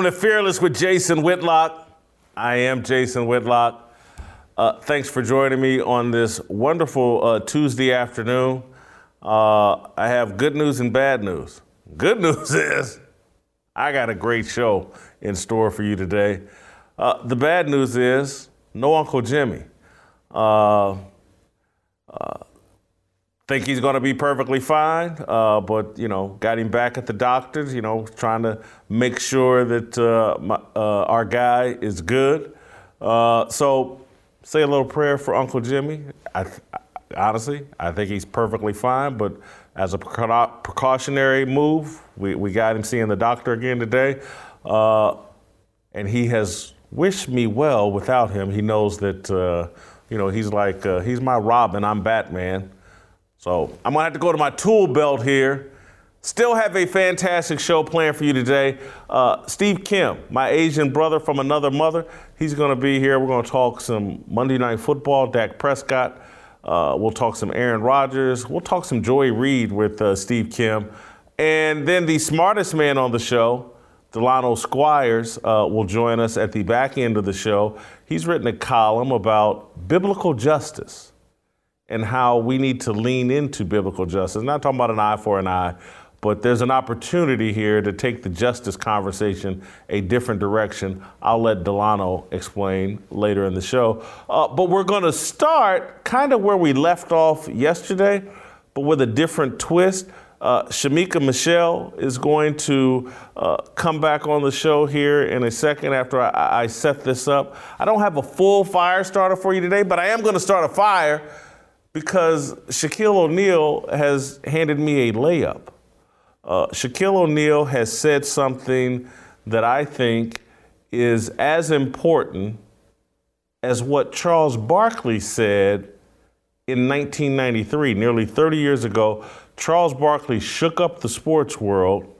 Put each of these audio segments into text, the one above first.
Welcome. To Fearless with Jason Whitlock. I am Jason Whitlock. Uh, thanks for joining me on this wonderful uh, Tuesday afternoon. Uh, I have good news and bad news. Good news is I got a great show in store for you today. Uh, the bad news is no Uncle Jimmy. Think he's going to be perfectly fine, uh, but you know, got him back at the doctor's. You know, trying to make sure that uh, my, uh, our guy is good. Uh, so, say a little prayer for Uncle Jimmy. I, honestly, I think he's perfectly fine, but as a precautionary move, we, we got him seeing the doctor again today, uh, and he has wished me well. Without him, he knows that. Uh, you know, he's like, he's my Robin, I'm Batman. So I'm gonna have to go to my tool belt here. Still have a fantastic show planned for you today. Uh, Steve Kim, my Asian brother from another mother, he's going to be here. We're going to talk some Monday Night Football, Dak Prescott. Uh, we'll talk some Aaron Rodgers. We'll talk some Joy Reid with uh, Steve Kim. And then the smartest man on the show, Delano Squires, uh, will join us at the back end of the show. He's written a column about biblical justice and how we need to lean into biblical justice. Not talking about an eye for an eye, but there's an opportunity here to take the justice conversation a different direction. I'll let Delano explain later in the show. Uh, but we're going to start kind of where we left off yesterday, but with a different twist. Uh, Shamika Michelle is going to uh, come back on the show here in a second after I, I set this up. I don't have a full fire starter for you today, but I am going to start a fire because Shaquille O'Neal has handed me a layup. Uh, Shaquille O'Neal has said something that I think is as important as what Charles Barkley said in 1993, nearly 30 years ago. Charles Barkley shook up the sports world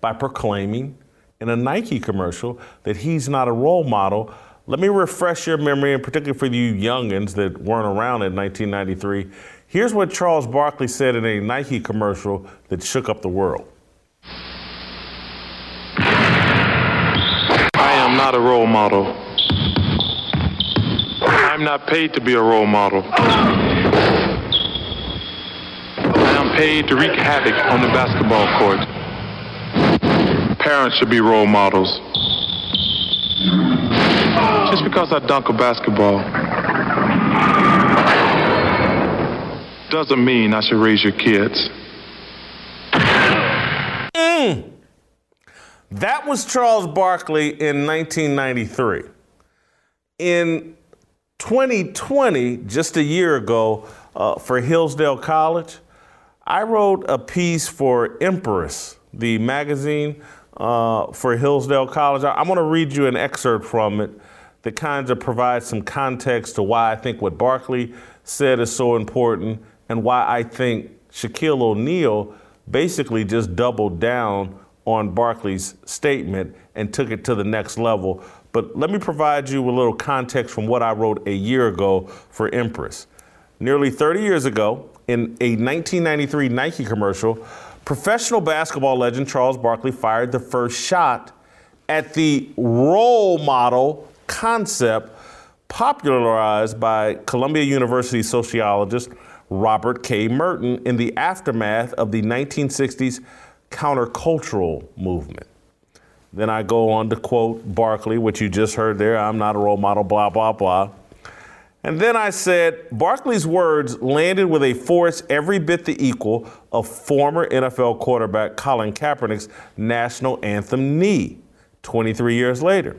by proclaiming in a Nike commercial that he's not a role model let me refresh your memory, and particularly for you youngins that weren't around in 1993. Here's what Charles Barkley said in a Nike commercial that shook up the world. I am not a role model. I'm not paid to be a role model. I am paid to wreak havoc on the basketball court. Parents should be role models. Just because I dunk a basketball doesn't mean I should raise your kids. Mm. That was Charles Barkley in 1993. In 2020, just a year ago, uh, for Hillsdale College, I wrote a piece for Imprimis, the magazine uh, for Hillsdale College. I'm going to read you an excerpt from it that kind of provides some context to why I think what Barkley said is so important and why I think Shaquille O'Neal basically just doubled down on Barkley's statement and took it to the next level. But let me provide you a little context from what I wrote a year ago for Imprimis. Nearly 30 years ago, in a 1993 Nike commercial, professional basketball legend Charles Barkley fired the first shot at the role model concept popularized by Columbia University sociologist Robert K. Merton in the aftermath of the 1960s countercultural movement. Then I go on to quote Barkley, which you just heard there I'm not a role model, blah, blah, blah. And then I said Barkley's words landed with a force every bit the equal of former NFL quarterback Colin Kaepernick's national anthem knee 23 years later.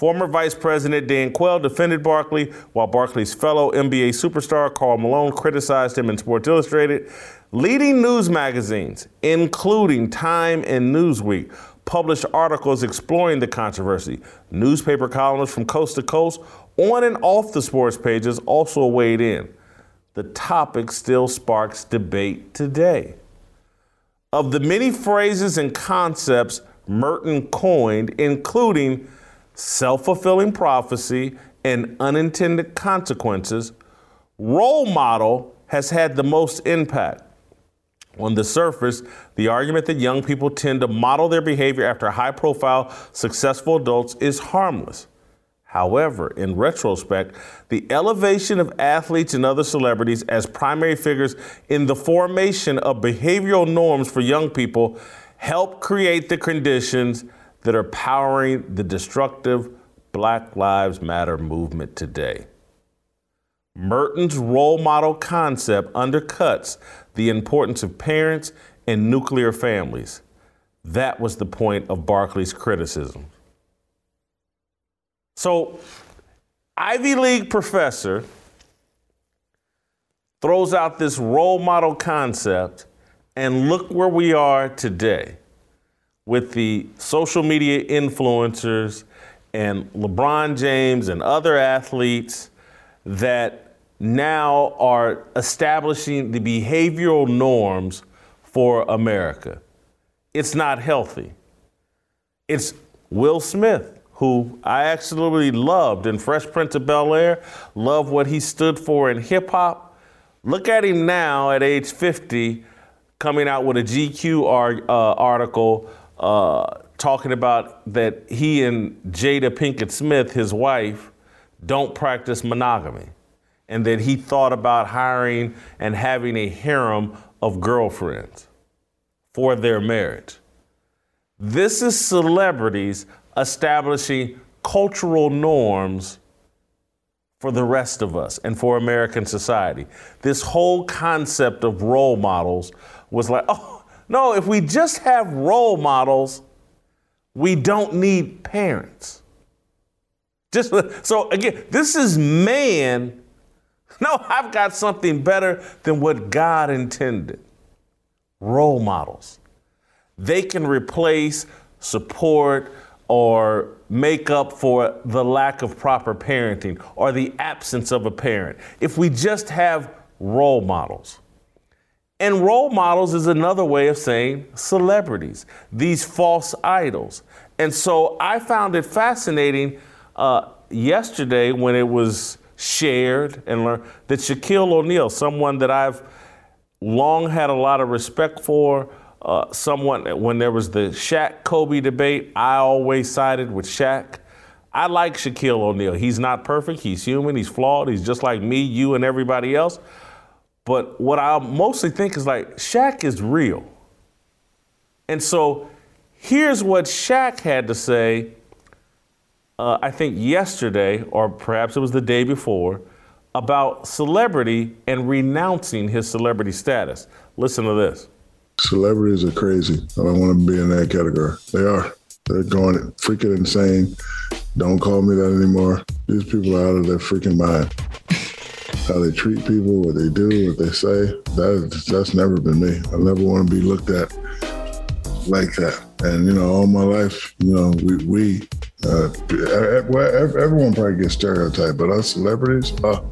Former Vice President Dan Quayle defended Barkley, while Barkley's fellow NBA superstar Karl Malone criticized him in Sports Illustrated. Leading news magazines, including Time and Newsweek, published articles exploring the controversy. Newspaper columnists from coast to coast, on and off the sports pages, also weighed in. The topic still sparks debate today. Of the many phrases and concepts Merton coined, including self fulfilling prophecy, and unintended consequences, role model has had the most impact. On the surface, the argument that young people tend to model their behavior after high profile, successful adults is harmless. However, in retrospect, the elevation of athletes and other celebrities as primary figures in the formation of behavioral norms for young people help create the conditions that are powering the destructive Black Lives Matter movement today. Merton's role model concept undercuts the importance of parents and nuclear families. That was the point of Barkley's criticism. So, Ivy League professor throws out this role model concept, and look where we are today with the social media influencers and LeBron James and other athletes that now are establishing the behavioral norms for America. It's not healthy. It's Will Smith who I absolutely loved in Fresh Prince of Bel Air, loved what he stood for in hip hop. Look at him now at age 50, coming out with a GQ art, uh, article uh, talking about that he and Jada Pinkett Smith, his wife, don't practice monogamy, and that he thought about hiring and having a harem of girlfriends for their marriage. This is celebrities establishing cultural norms for the rest of us and for American society. This whole concept of role models was like, oh, no, if we just have role models, we don't need parents. Just so again, this is man. No, I've got something better than what God intended. Role models. They can replace, support, or make up for the lack of proper parenting or the absence of a parent. If we just have role models. And role models is another way of saying celebrities, these false idols. And so I found it fascinating uh, yesterday when it was shared and learned that Shaquille O'Neal, someone that I've long had a lot of respect for, uh, someone when there was the Shaq Kobe debate, I always sided with Shaq. I like Shaquille O'Neal. He's not perfect. He's human. He's flawed. He's just like me, you, and everybody else. But what I mostly think is like Shaq is real. And so here's what Shaq had to say, uh, I think yesterday, or perhaps it was the day before, about celebrity and renouncing his celebrity status. Listen to this. Celebrities are crazy. I don't want to be in that category. They are. They're going freaking insane. Don't call me that anymore. These people are out of their freaking mind. How they treat people, what they do, what they say. That that's never been me. I never want to be looked at like that. And you know, all my life, you know, we we uh, everyone probably gets stereotyped, but us celebrities, uh,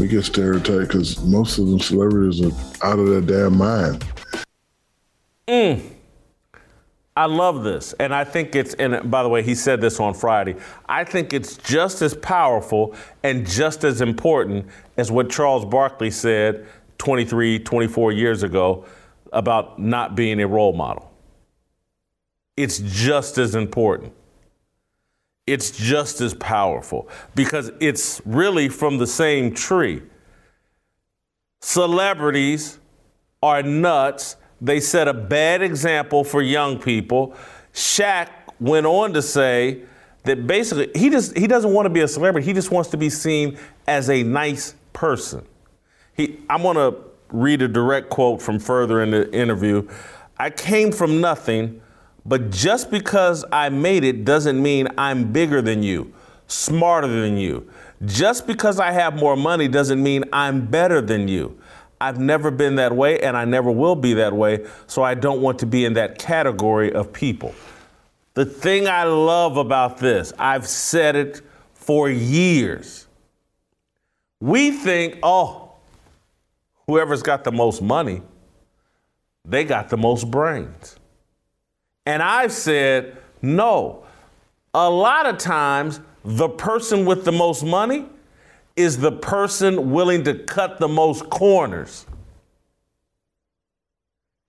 we get stereotyped because most of them celebrities are out of their damn mind. Mm. I love this. And I think it's, and by the way, he said this on Friday. I think it's just as powerful and just as important as what Charles Barkley said 23, 24 years ago about not being a role model. It's just as important. It's just as powerful because it's really from the same tree. Celebrities are nuts they set a bad example for young people. Shaq went on to say that basically he just he doesn't want to be a celebrity. He just wants to be seen as a nice person. He I'm going to read a direct quote from further in the interview. I came from nothing, but just because I made it doesn't mean I'm bigger than you, smarter than you. Just because I have more money doesn't mean I'm better than you. I've never been that way and I never will be that way, so I don't want to be in that category of people. The thing I love about this, I've said it for years. We think, oh, whoever's got the most money, they got the most brains. And I've said, no. A lot of times, the person with the most money is the person willing to cut the most corners.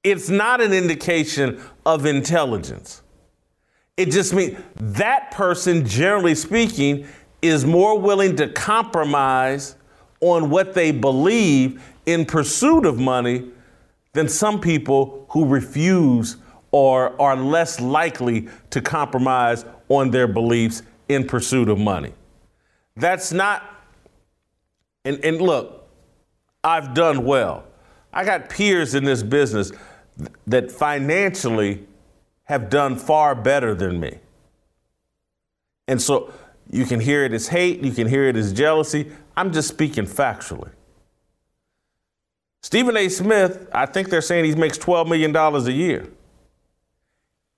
It's not an indication of intelligence. It just means that person, generally speaking, is more willing to compromise on what they believe in pursuit of money than some people who refuse or are less likely to compromise on their beliefs in pursuit of money. That's not, and, and look, I've done well. I got peers in this business that financially have done far better than me. And so you can hear it as hate, you can hear it as jealousy. I'm just speaking factually. Stephen A. Smith, I think they're saying he makes $12 million a year.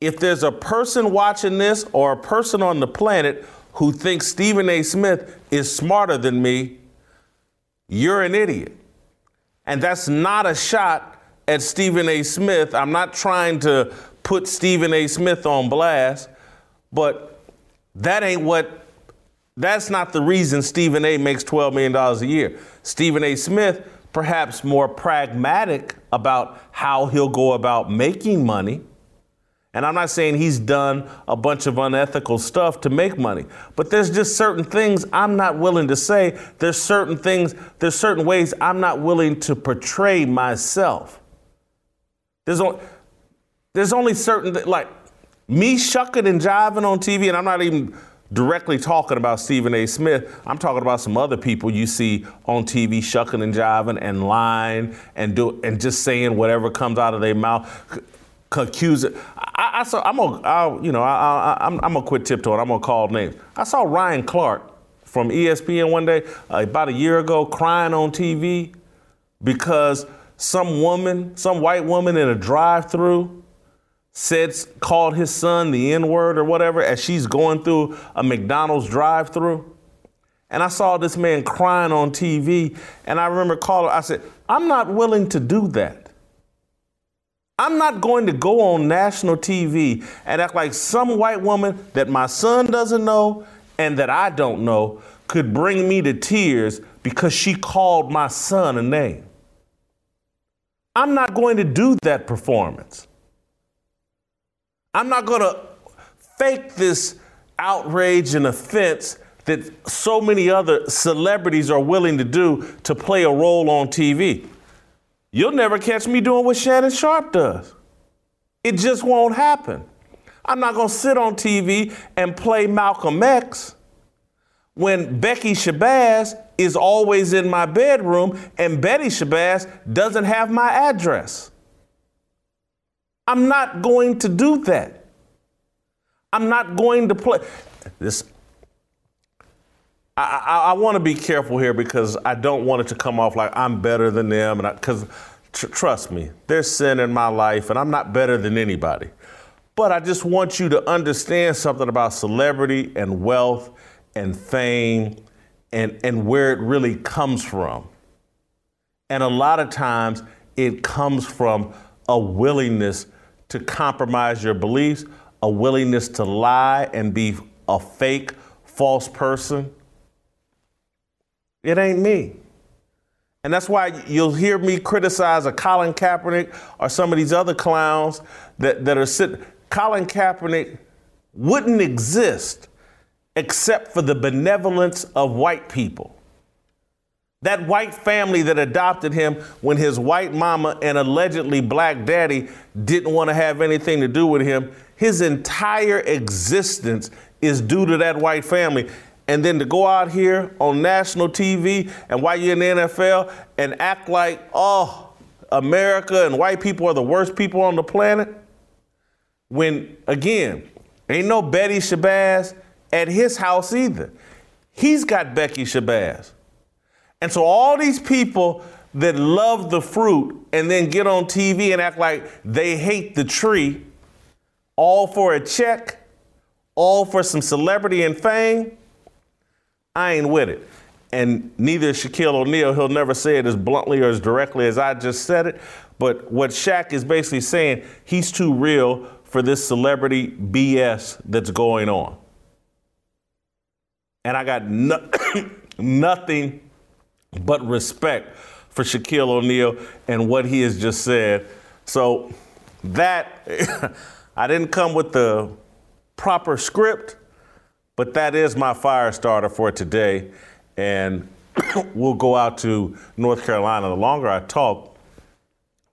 If there's a person watching this or a person on the planet who thinks Stephen A. Smith is smarter than me, you're an idiot. And that's not a shot at Stephen A. Smith. I'm not trying to put Stephen A. Smith on blast, but that ain't what, that's not the reason Stephen A. makes $12 million a year. Stephen A. Smith, perhaps more pragmatic about how he'll go about making money. And I'm not saying he's done a bunch of unethical stuff to make money, but there's just certain things I'm not willing to say. There's certain things, there's certain ways I'm not willing to portray myself. There's only, there's only certain, like me shucking and jiving on TV, and I'm not even directly talking about Stephen A. Smith. I'm talking about some other people you see on TV shucking and jiving and lying and do and just saying whatever comes out of their mouth. Accuse. I, I saw. I'm gonna. I'll, you know. I, I, I'm, I'm gonna quit tiptoeing. I'm gonna call names. I saw Ryan Clark from ESPN one day uh, about a year ago crying on TV because some woman, some white woman in a drive-through said called his son the N-word or whatever as she's going through a McDonald's drive-through. And I saw this man crying on TV, and I remember calling, I said, I'm not willing to do that. I'm not going to go on national TV and act like some white woman that my son doesn't know and that I don't know could bring me to tears because she called my son a name. I'm not going to do that performance. I'm not going to fake this outrage and offense that so many other celebrities are willing to do to play a role on TV. You'll never catch me doing what Shannon Sharpe does. It just won't happen. I'm not going to sit on TV and play Malcolm X when Becky Shabazz is always in my bedroom and Betty Shabazz doesn't have my address. I'm not going to do that. I'm not going to play this. I, I, I want to be careful here because I don't want it to come off like I'm better than them, and because tr- trust me, there's sin in my life, and I'm not better than anybody. But I just want you to understand something about celebrity and wealth and fame and, and where it really comes from. And a lot of times it comes from a willingness to compromise your beliefs, a willingness to lie and be a fake, false person. It ain't me. And that's why you'll hear me criticize a Colin Kaepernick or some of these other clowns that, that are sitting. Colin Kaepernick wouldn't exist except for the benevolence of white people. That white family that adopted him when his white mama and allegedly black daddy didn't want to have anything to do with him, his entire existence is due to that white family. And then to go out here on national TV and while you're in the NFL and act like, oh, America and white people are the worst people on the planet, when again, ain't no Betty Shabazz, at his house either. He's got Becky Shabazz. And so all these people that love the fruit and then get on TV and act like they hate the tree, all for a check, all for some celebrity and fame, I ain't with it. And neither is Shaquille O'Neal. He'll never say it as bluntly or as directly as I just said it. But what Shaq is basically saying, he's too real for this celebrity BS that's going on. And I got no, nothing but respect for Shaquille O'Neal and what he has just said So that I didn't come with the proper script, but that is my fire starter for today. And we'll go out to North Carolina. The longer I talk,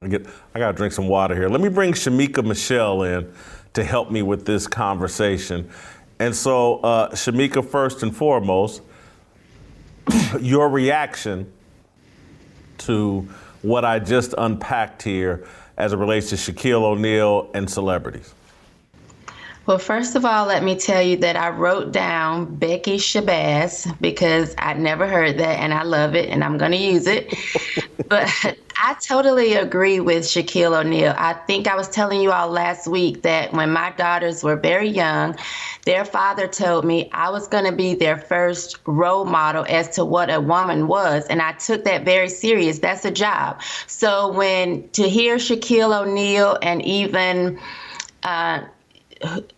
I get I gotta drink some water here. Let me bring Shamika Michelle in to help me with this conversation. And so, uh, Shamika, first and foremost, your reaction to what I just unpacked here as it relates to Shaquille O'Neal and celebrities? Well, first of all, let me tell you that I wrote down Becky Shabazz because I'd never heard that and I love it and I'm going to use it. but I totally agree with Shaquille O'Neal. I think I was telling you all last week that when my daughters were very young, their father told me I was going to be their first role model as to what a woman was. And I took that very serious. That's a job. So when to hear Shaquille O'Neal and even, uh,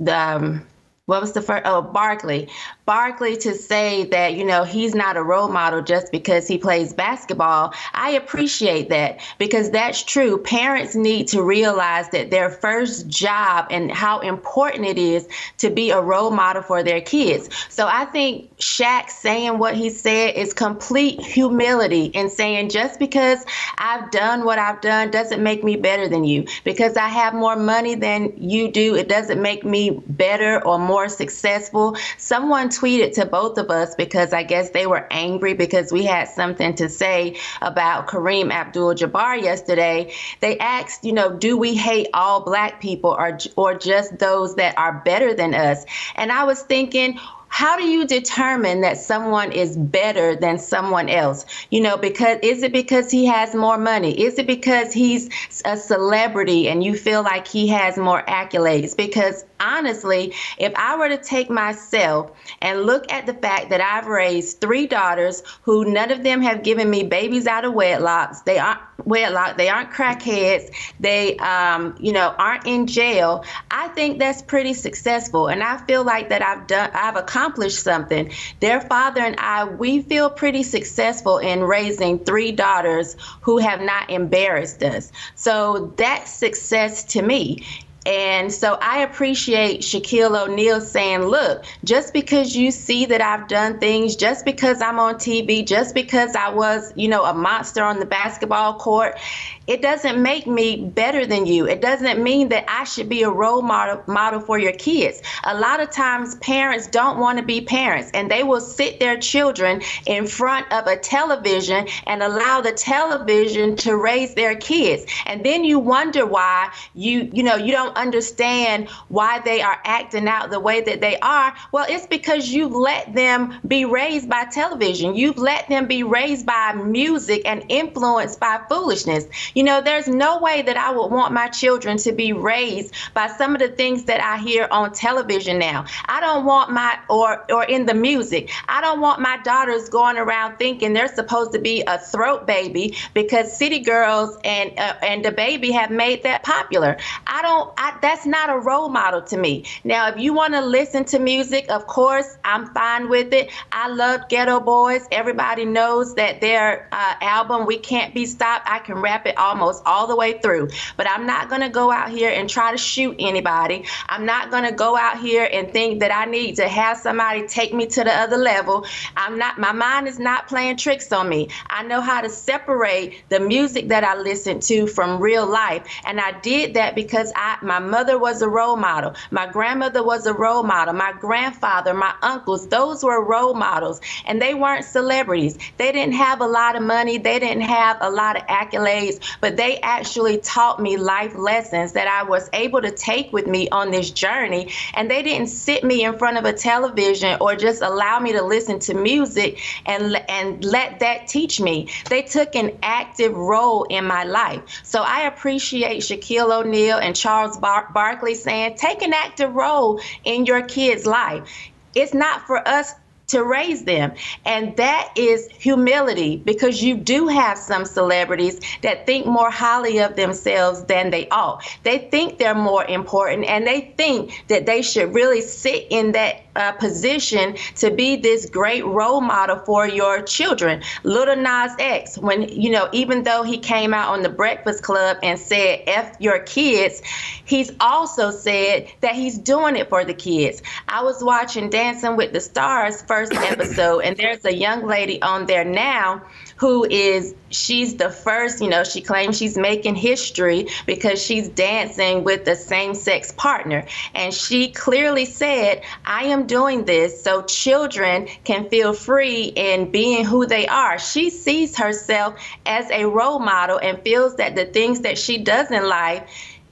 um, what was the first? Oh, Barkley. Barkley to say that, you know, he's not a role model just because he plays basketball. I appreciate that because that's true. Parents need to realize that their first job and how important it is to be a role model for their kids. So I think Shaq saying what he said is complete humility in saying just because I've done what I've done doesn't make me better than you. Because I have more money than you do, it doesn't make me better or more successful. Someone tweeted to both of us because I guess they were angry because we had something to say about Kareem Abdul Jabbar yesterday. They asked, you know, do we hate all black people or, or just those that are better than us? And I was thinking, how do you determine that someone is better than someone else? You know, because is it because he has more money? Is it because he's a celebrity and you feel like he has more accolades? Because honestly, if I were to take myself and look at the fact that I've raised three daughters who none of them have given me babies out of wedlocks, they aren't wedlock, they aren't crackheads, they um, you know, aren't in jail, I think that's pretty successful. And I feel like that I've done I've accomplished something. Their father and I, we feel pretty successful in raising three daughters who have not embarrassed us. So that's success to me. And so I appreciate Shaquille O'Neal saying, look, just because you see that I've done things, just because I'm on TV, just because I was, you know, a monster on the basketball court, it doesn't make me better than you. It doesn't mean that I should be a role model, model for your kids. A lot of times parents don't want to be parents and they will sit their children in front of a television and allow the television to raise their kids. And then you wonder why you, you know, you don't understand why they are acting out the way that they are. Well, it's because you've let them be raised by television. You've let them be raised by music and influenced by foolishness. You know, there's no way that I would want my children to be raised by some of the things that I hear on television now. I don't want my or or in the music. I don't want my daughters going around thinking they're supposed to be a throat baby because City Girls and uh, and baby have made that popular. I don't. I, that's not a role model to me. Now, if you want to listen to music, of course, I'm fine with it. I love Geto Boys. Everybody knows that their uh, album "We Can't Be Stopped." I can rap it almost all the way through. But I'm not going to go out here and try to shoot anybody. I'm not going to go out here and think that I need to have somebody take me to the other level. I'm not, my mind is not playing tricks on me. I know how to separate the music that I listen to from real life. And I did that because I, my mother was a role model. My grandmother was a role model. My grandfather, my uncles, those were role models. And they weren't celebrities. They didn't have a lot of money. They didn't have a lot of accolades, but they actually taught me life lessons that I was able to take with me on this journey. And they didn't sit me in front of a television or just allow me to listen to music and, and let that teach me. They took an active role in my life. So I appreciate Shaquille O'Neal and Charles Bar- Barkley saying, take an active role in your kid's life. It's not for us to raise them. And that is humility because you do have some celebrities that think more highly of themselves than they ought. They think they're more important and they think that they should really sit in that uh, position to be this great role model for your children. Little Nas X, when, you know, even though he came out on the Breakfast Club and said, F your kids, he's also said that he's doing it for the kids. I was watching Dancing with the Stars first episode, and there's a young lady on there now who is she's the first, you know, she claims she's making history because she's dancing with the same sex partner. And she clearly said, I am doing this so children can feel free in being who they are. She sees herself as a role model and feels that the things that she does in life,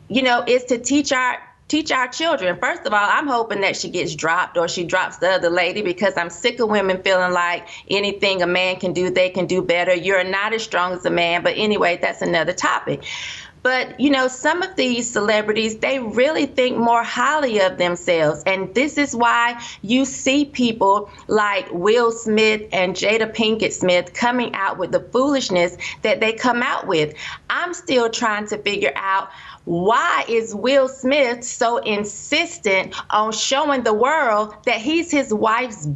you know, is to teach our teach our children. First of all, I'm hoping that she gets dropped or she drops the other lady because I'm sick of women feeling like anything a man can do, they can do better. You're not as strong as a man. But anyway, that's another topic. But, you know, some of these celebrities, they really think more highly of themselves. And this is why you see people like Will Smith and Jada Pinkett Smith coming out with the foolishness that they come out with. I'm still trying to figure out why is Will Smith so insistent on showing the world that he's his wife's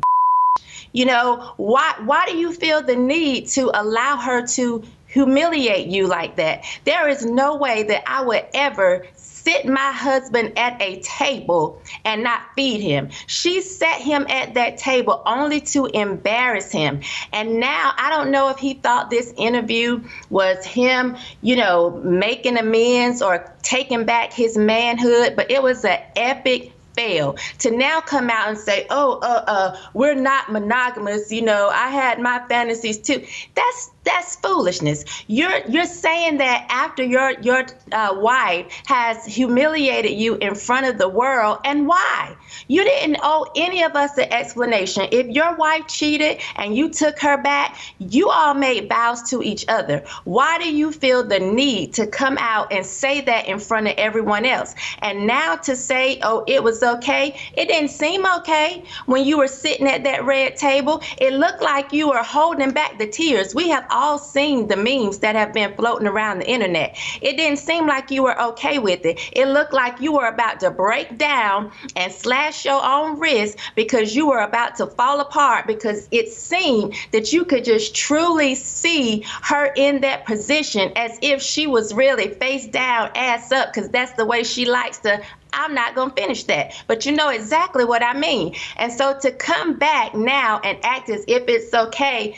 you know why why do you feel the need to allow her to humiliate you like that? There is no way that i would ever sit my husband at a table and not feed him. She set him at that table only to embarrass him. And now I don't know if he thought this interview was him, you know, making amends or taking back his manhood, but it was an epic fail to now come out and say oh uh uh we're not monogamous you know i had my fantasies too that's that's foolishness. You're you're saying that after your your uh, wife has humiliated you in front of the world, and why? You didn't owe any of us an explanation. If your wife cheated and you took her back, you all made vows to each other. Why do you feel the need to come out and say that in front of everyone else? And now to say, oh, it was okay, it didn't seem okay when you were sitting at that red table. It looked like you were holding back the tears. We have all seen the memes that have been floating around the internet. It didn't seem like you were okay with it. It looked like you were about to break down and slash your own wrist because you were about to fall apart because it seemed that you could just truly see her in that position as if she was really face down, ass up, because that's the way she likes to I'm not going to finish that. But you know exactly what I mean. And so to come back now and act as if it's okay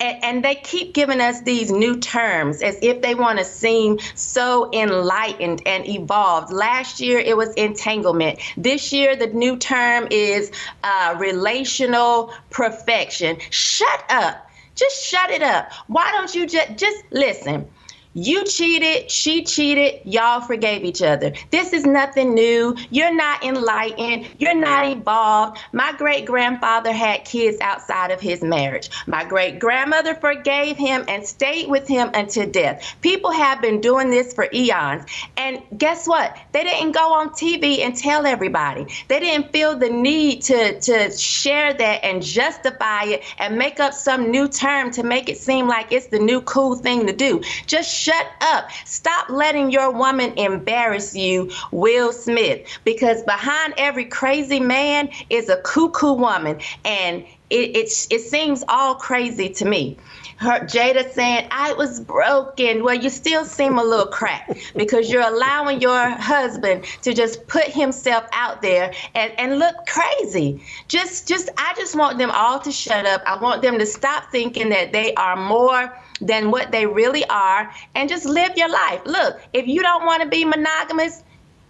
and, and, they keep giving us these new terms as if they want to seem so enlightened and evolved. Last year it was entanglement. This year the new term is uh, relational perfection. Shut up. Just shut it up. Why don't you just just listen? You cheated, she cheated, y'all forgave each other. This is nothing new. You're not enlightened, you're not evolved. My great grandfather had kids outside of his marriage. My great grandmother forgave him and stayed with him until death. People have been doing this for eons. And guess what? They didn't go on TV and tell everybody. They didn't feel the need to, to share that and justify it and make up some new term to make it seem like it's the new cool thing to do. Just shut up. Stop letting your woman embarrass you, Will Smith, because behind every crazy man is a cuckoo woman, and it, it, it seems all crazy to me her Jada saying I was broken. Well, you still seem a little cracked because you're allowing your husband to just put himself out there and, and look crazy. Just just I just want them all to shut up. I want them to stop thinking that they are more than what they really are and just live your life. Look, if you don't want to be monogamous,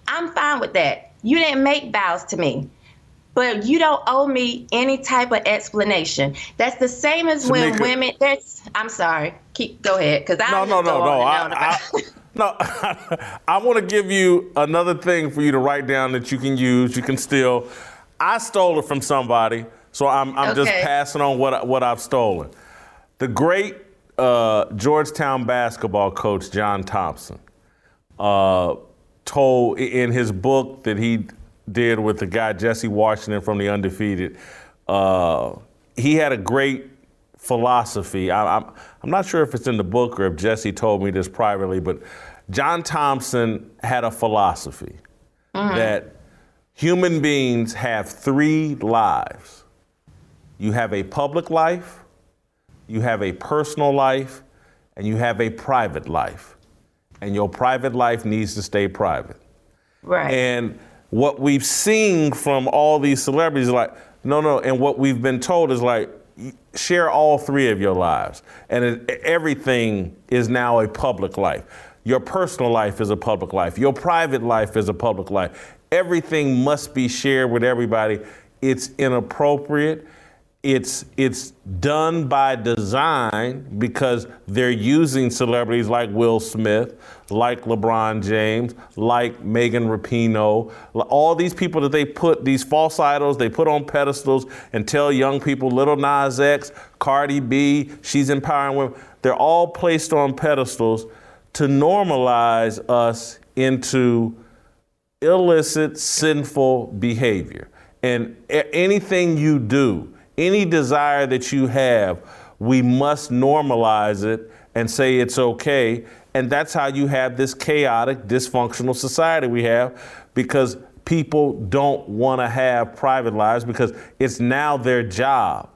I'm fine with that. You didn't make vows to me. But you don't owe me any type of explanation. That's the same as when women. That's I'm sorry. Keep go ahead, because I no no no no. I, I, no, I want to give you another thing for you to write down that you can use. You can steal. I stole it from somebody, so I'm, I'm okay. just passing on what what I've stolen. The great uh, Georgetown basketball coach John Thompson uh, told in his book that he did with the guy Jesse Washington from the Undefeated. Uh, he had a great philosophy. I, I'm, I'm not sure if it's in the book or if Jesse told me this privately, but John Thompson had a philosophy mm-hmm. that Human beings have three lives you have a public life, you have a personal life, and you have a private life. And your private life needs to stay private. Right. And what we've seen from all these celebrities is like, no, no. And what we've been told is like, share all three of your lives. And it, everything is now a public life. Your personal life is a public life. Your private life is a public life. Everything must be shared with everybody. It's inappropriate it's it's done by design because they're using celebrities like Will Smith, like LeBron James, like Megan Rapinoe, all these people that they put these false idols they put on pedestals and tell young people, Little Nas X, Cardi B, she's empowering women. They're all placed on pedestals to normalize us into illicit, sinful behavior. And anything you do any desire that you have, we must normalize it and say it's okay. And that's how you have this chaotic, dysfunctional society we have because people don't want to have private lives because it's now their job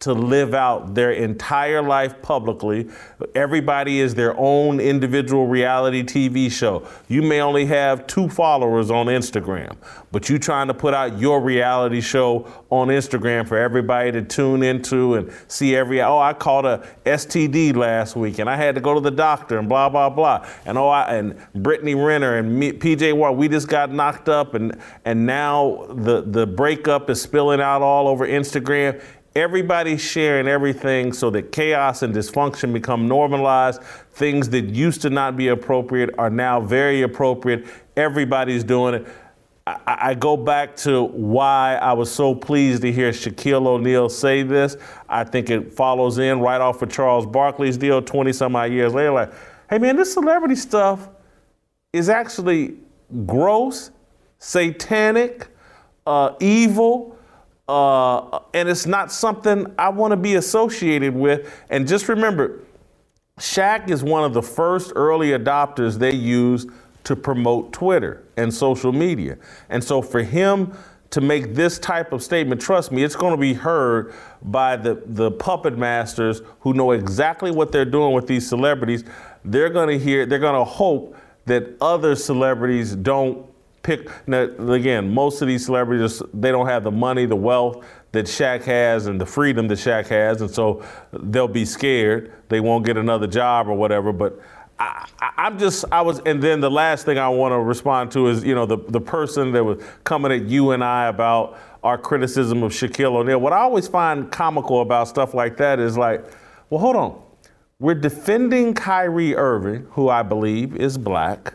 to live out their entire life publicly. Everybody is their own individual reality TV show. You may only have two followers on Instagram, but you trying to put out your reality show on Instagram for everybody to tune into and see every oh I caught a STD last week and I had to go to the doctor and blah blah blah and oh I and Brittany Renner and me, PJ Ward we just got knocked up and and now the the breakup is spilling out all over Instagram everybody's sharing everything so that chaos and dysfunction become normalized. Things that used to not be appropriate are now very appropriate. Everybody's doing it. I, I go back to why I was so pleased to hear Shaquille O'Neal say this. I think it follows in right off of Charles Barkley's deal 20 some odd years later. Like, hey man, this celebrity stuff is actually gross, satanic, uh, evil uh, and it's not something I want to be associated with. And just remember, Shaq is one of the first early adopters they used to promote Twitter and social media. And so for him to make this type of statement, trust me, it's going to be heard by the, the puppet masters who know exactly what they're doing with these celebrities. They're going to hear, they're going to hope that other celebrities don't pick. Now, again, most of these celebrities they don't have the money, the wealth that Shaq has, and the freedom that Shaq has, and so they'll be scared. They won't get another job or whatever. But I, am just I was, and then the last thing I want to respond to is you know the the person that was coming at you and I about our criticism of Shaquille O'Neal. What I always find comical about stuff like that is like, well, hold on. We're defending Kyrie Irving, who I believe is black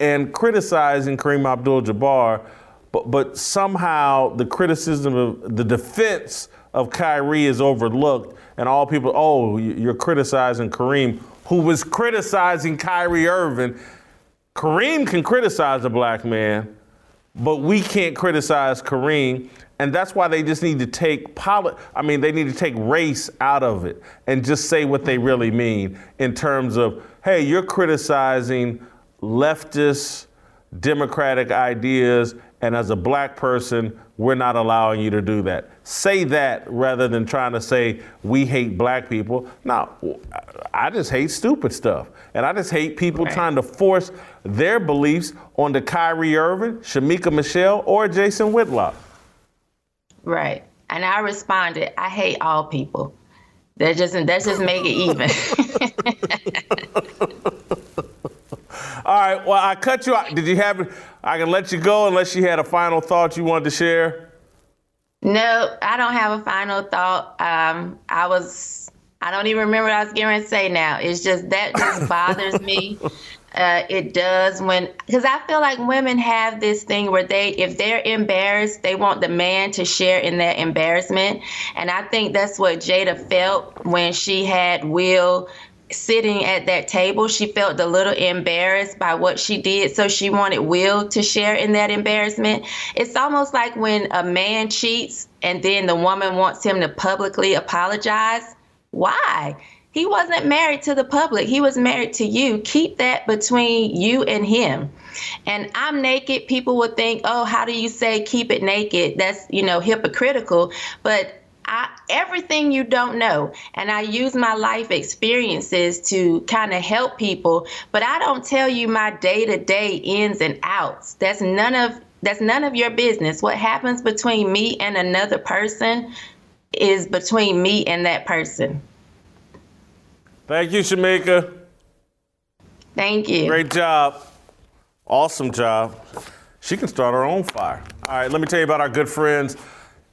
and criticizing Kareem Abdul-Jabbar, but but somehow the criticism of the defense of Kyrie is overlooked, and all people, oh, you're criticizing Kareem, who was criticizing Kyrie Irving. Kareem can criticize a black man, but we can't criticize Kareem. And that's why they just need to take poli- I mean, they need to take race out of it and just say what they really mean in terms of, hey, you're criticizing leftist democratic ideas, and as a black person, we're not allowing you to do that. Say that rather than trying to say we hate black people. No, I just hate stupid stuff. And I just hate people right. trying to force their beliefs onto Kyrie Irving, Shamika Michelle, or Jason Whitlock. Right. And I responded, I hate all people. That just that just make it even. All right. Well, I cut you out. Did you have? I can let you go unless you had a final thought you wanted to share. No, I don't have a final thought. Um, I was. I don't even remember what I was going to say now. It's just that just bothers me. Uh, it does when because I feel like women have this thing where they if they're embarrassed they want the man to share in that embarrassment and I think that's what Jada felt when she had Will sitting at that table, she felt a little embarrassed by what she did. So she wanted Will to share in that embarrassment. It's almost like when a man cheats and then the woman wants him to publicly apologize. Why? he wasn't married to the public. He was married to you. Keep that between you and him. And I'm naked. People would think, oh, how do you say keep it naked? That's, you know, hypocritical. But I, everything you don't know. And I use my life experiences to kind of help people, but I don't tell you my day to day ins and outs. That's none of that's none of your business. What happens between me and another person is between me and that person. Thank you, Shamika. Thank you. Great job. Awesome job. She can start her own fire. All right, let me tell you about our good friends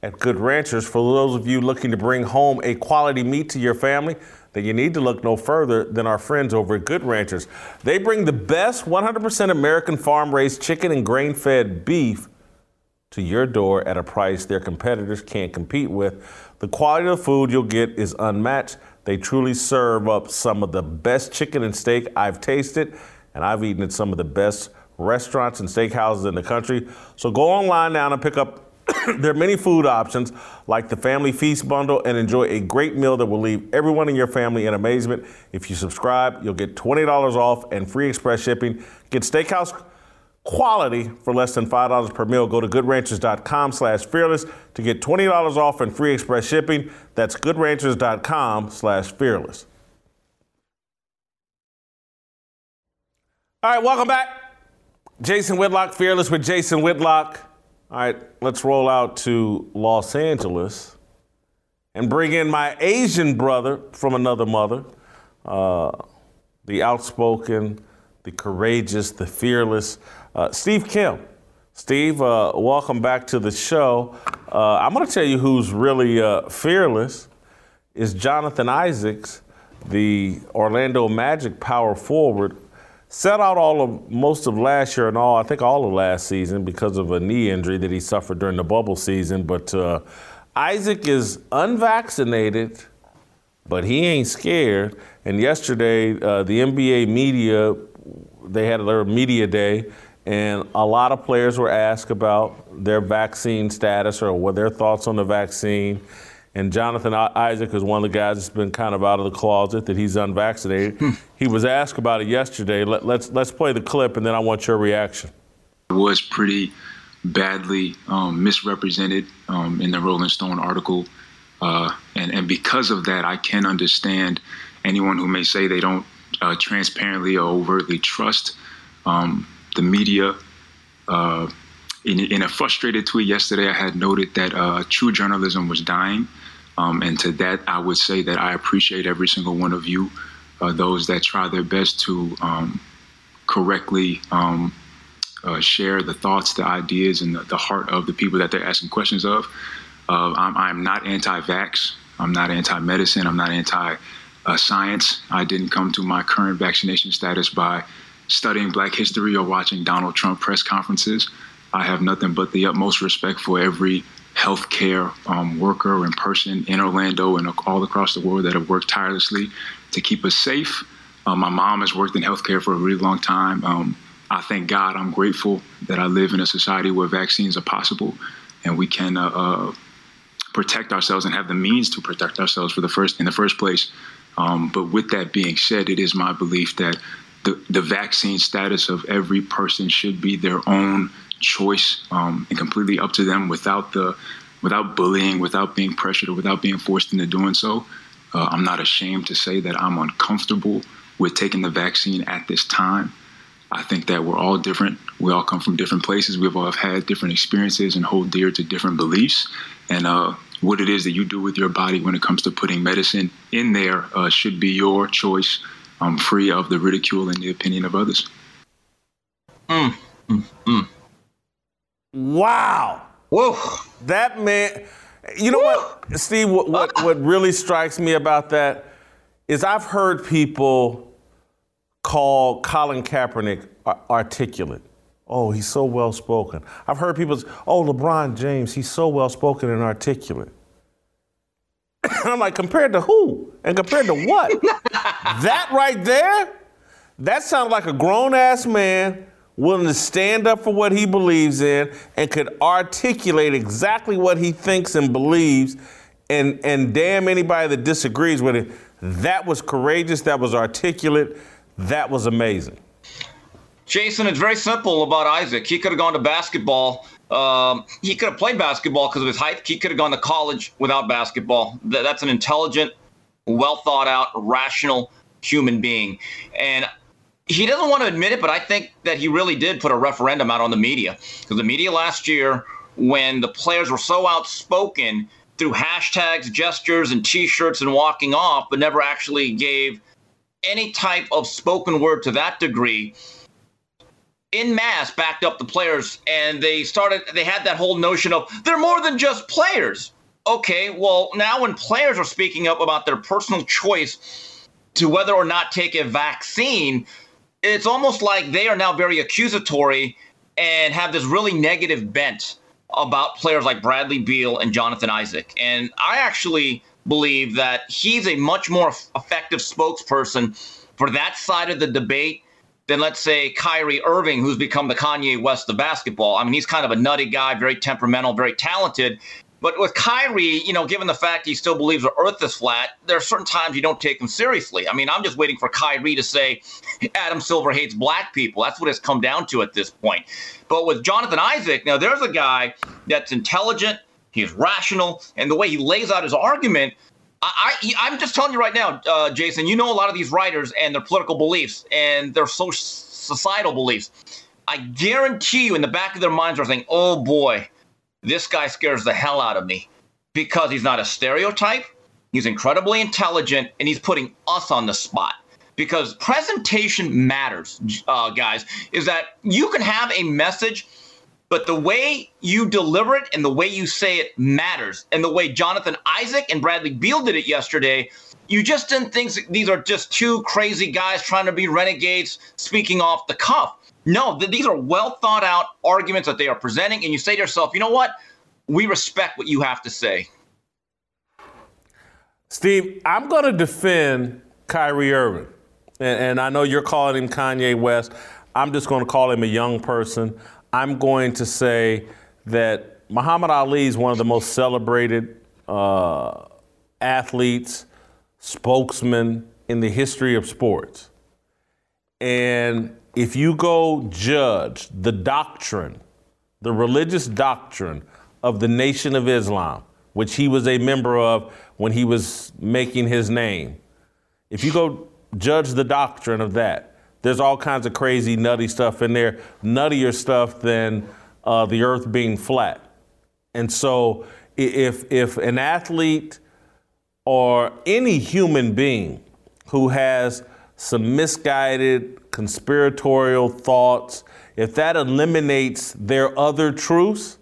at Good Ranchers. For those of you looking to bring home a quality meat to your family, then you need to look no further than our friends over at Good Ranchers. They bring the best 100% American farm raised chicken and grain fed beef to your door at a price their competitors can't compete with. The quality of the food you'll get is unmatched. They truly serve up some of the best chicken and steak I've tasted, and I've eaten at some of the best restaurants and steakhouses in the country. So go online now and pick up there are many food options like the Family Feast Bundle and enjoy a great meal that will leave everyone in your family in amazement. If you subscribe, you'll get $20 off and free express shipping. Get steakhouse quality for less than $5 per meal. Go to goodranchers.com slash fearless to get $20 off and free express shipping. That's goodranchers.com slash fearless. All right, welcome back. Jason Whitlock, Fearless with Jason Whitlock. All right, let's roll out to Los Angeles and bring in my Asian brother from another mother, uh, the outspoken, the courageous, the fearless, uh, Steve Kim. Steve, uh, welcome back to the show. Uh, I'm going to tell you who's really uh, fearless is Jonathan Isaacs, the Orlando Magic power forward Set out all of most of last year and all, I think all of last season because of a knee injury that he suffered during the bubble season. But uh, Isaac is unvaccinated, but he ain't scared. And yesterday, uh, the NBA media, they had their media day, and a lot of players were asked about their vaccine status or what their thoughts on the vaccine. And Jonathan Isaac is one of the guys that's been kind of out of the closet that he's unvaccinated. Hmm. He was asked about it yesterday. Let, us let's, let's play the clip, and then I want your reaction. It was pretty badly um, misrepresented um, in the Rolling Stone article, uh, and and because of that, I can understand anyone who may say they don't uh, transparently or overtly trust um, the media. Uh, in, in, a frustrated tweet yesterday, I had noted that uh, true journalism was dying. Um, and to that, I would say that I appreciate every single one of you, uh, those that try their best to um, correctly um, uh, share the thoughts, the ideas, and the, the, heart of the people that they're asking questions of. Uh, I'm, I'm, not anti vax. I'm not anti medicine. I'm not anti science. I didn't come to my current vaccination status by studying black history or watching Donald Trump press conferences. I have nothing but the utmost respect for every healthcare um, worker and person in Orlando and all across the world that have worked tirelessly to keep us safe. Um, my mom has worked in healthcare for a really long time. Um, I thank God, I'm grateful that I live in a society where vaccines are possible and we can uh, uh, protect ourselves and have the means to protect ourselves for the first in the first place. Um, but with that being said, it is my belief that the, the vaccine status of every person should be their own choice um, and completely up to them without the without bullying, without being pressured, or without being forced into doing so. Uh, I'm not ashamed to say that I'm uncomfortable with taking the vaccine at this time. I think that we're all different. We all come from different places. We've all had different experiences and hold dear to different beliefs. And uh, what it is that you do with your body when it comes to putting medicine in there uh, should be your choice, um, free of the ridicule and the opinion of others. Mm, mm, mm. Wow. Whoa. That man, you know Whoa. what, Steve, what, what, what really strikes me about that is I've heard people call Colin Kaepernick articulate. Oh, he's so well spoken. I've heard people say, oh, LeBron James, he's so well spoken and articulate. I'm like, compared to who? And compared to what? that right there? That sounds like a grown ass man willing to stand up for what he believes in and could articulate exactly what he thinks and believes and and damn anybody that disagrees with it That was courageous. That was articulate. That was amazing. Jason, it's very simple about Isaac. He could have gone to basketball. Um, he could have played basketball because of his height. He could have gone to college without basketball. That's an intelligent, well thought out, rational human being. And he doesn't want to admit it, but I think that he really did put a referendum out on the media because the media last year, when the players were so outspoken through hashtags, gestures, and T-shirts and walking off, but never actually gave any type of spoken word to that degree. In mass, backed up the players, and they started. They had that whole notion of they're more than just players. Okay, well now when players are speaking up about their personal choice to whether or not take a vaccine, it's almost like they are now very accusatory and have this really negative bent about players like Bradley Beal and Jonathan Isaac. And I actually believe that he's a much more effective spokesperson for that side of the debate than, let's say, Kyrie Irving, who's become the Kanye West of basketball. I mean, he's kind of a nutty guy, very temperamental, very talented. But with Kyrie, you know, given the fact he still believes the earth is flat, there are certain times you don't take him seriously. I mean, I'm just waiting for Kyrie to say Adam Silver hates black people. That's what it's come down to at this point. But with Jonathan Isaac, now there's a guy that's intelligent, he's rational, and the way he lays out his argument, I, I, am just telling you right now, uh, Jason, you know a lot of these writers and their political beliefs and their social societal beliefs. I guarantee you in the back of their minds are saying, oh boy, this guy scares the hell out of me because he's not a stereotype. He's incredibly intelligent and he's putting us on the spot because presentation matters, uh, guys. Is that you can have a message, but the way you deliver it and the way you say it matters. And the way Jonathan Isaac and Bradley Beal did it yesterday, you just didn't think these are just two crazy guys trying to be renegades speaking off the cuff. No, th- these are well thought out arguments that they are presenting, and you say to yourself, you know what? We respect what you have to say. Steve, I'm going to defend Kyrie Irving, and, and I know you're calling him Kanye West. I'm just going to call him a young person. I'm going to say that Muhammad Ali is one of the most celebrated uh, athletes, spokesmen in the history of sports. And if you go judge the doctrine, the religious doctrine of the Nation of Islam, which he was a member of when he was making his name, if you go judge the doctrine of that, there's all kinds of crazy, nutty stuff in there, nuttier stuff than uh, the earth being flat. And so, if, if an athlete or any human being who has some misguided conspiratorial thoughts, if that eliminates their other truths,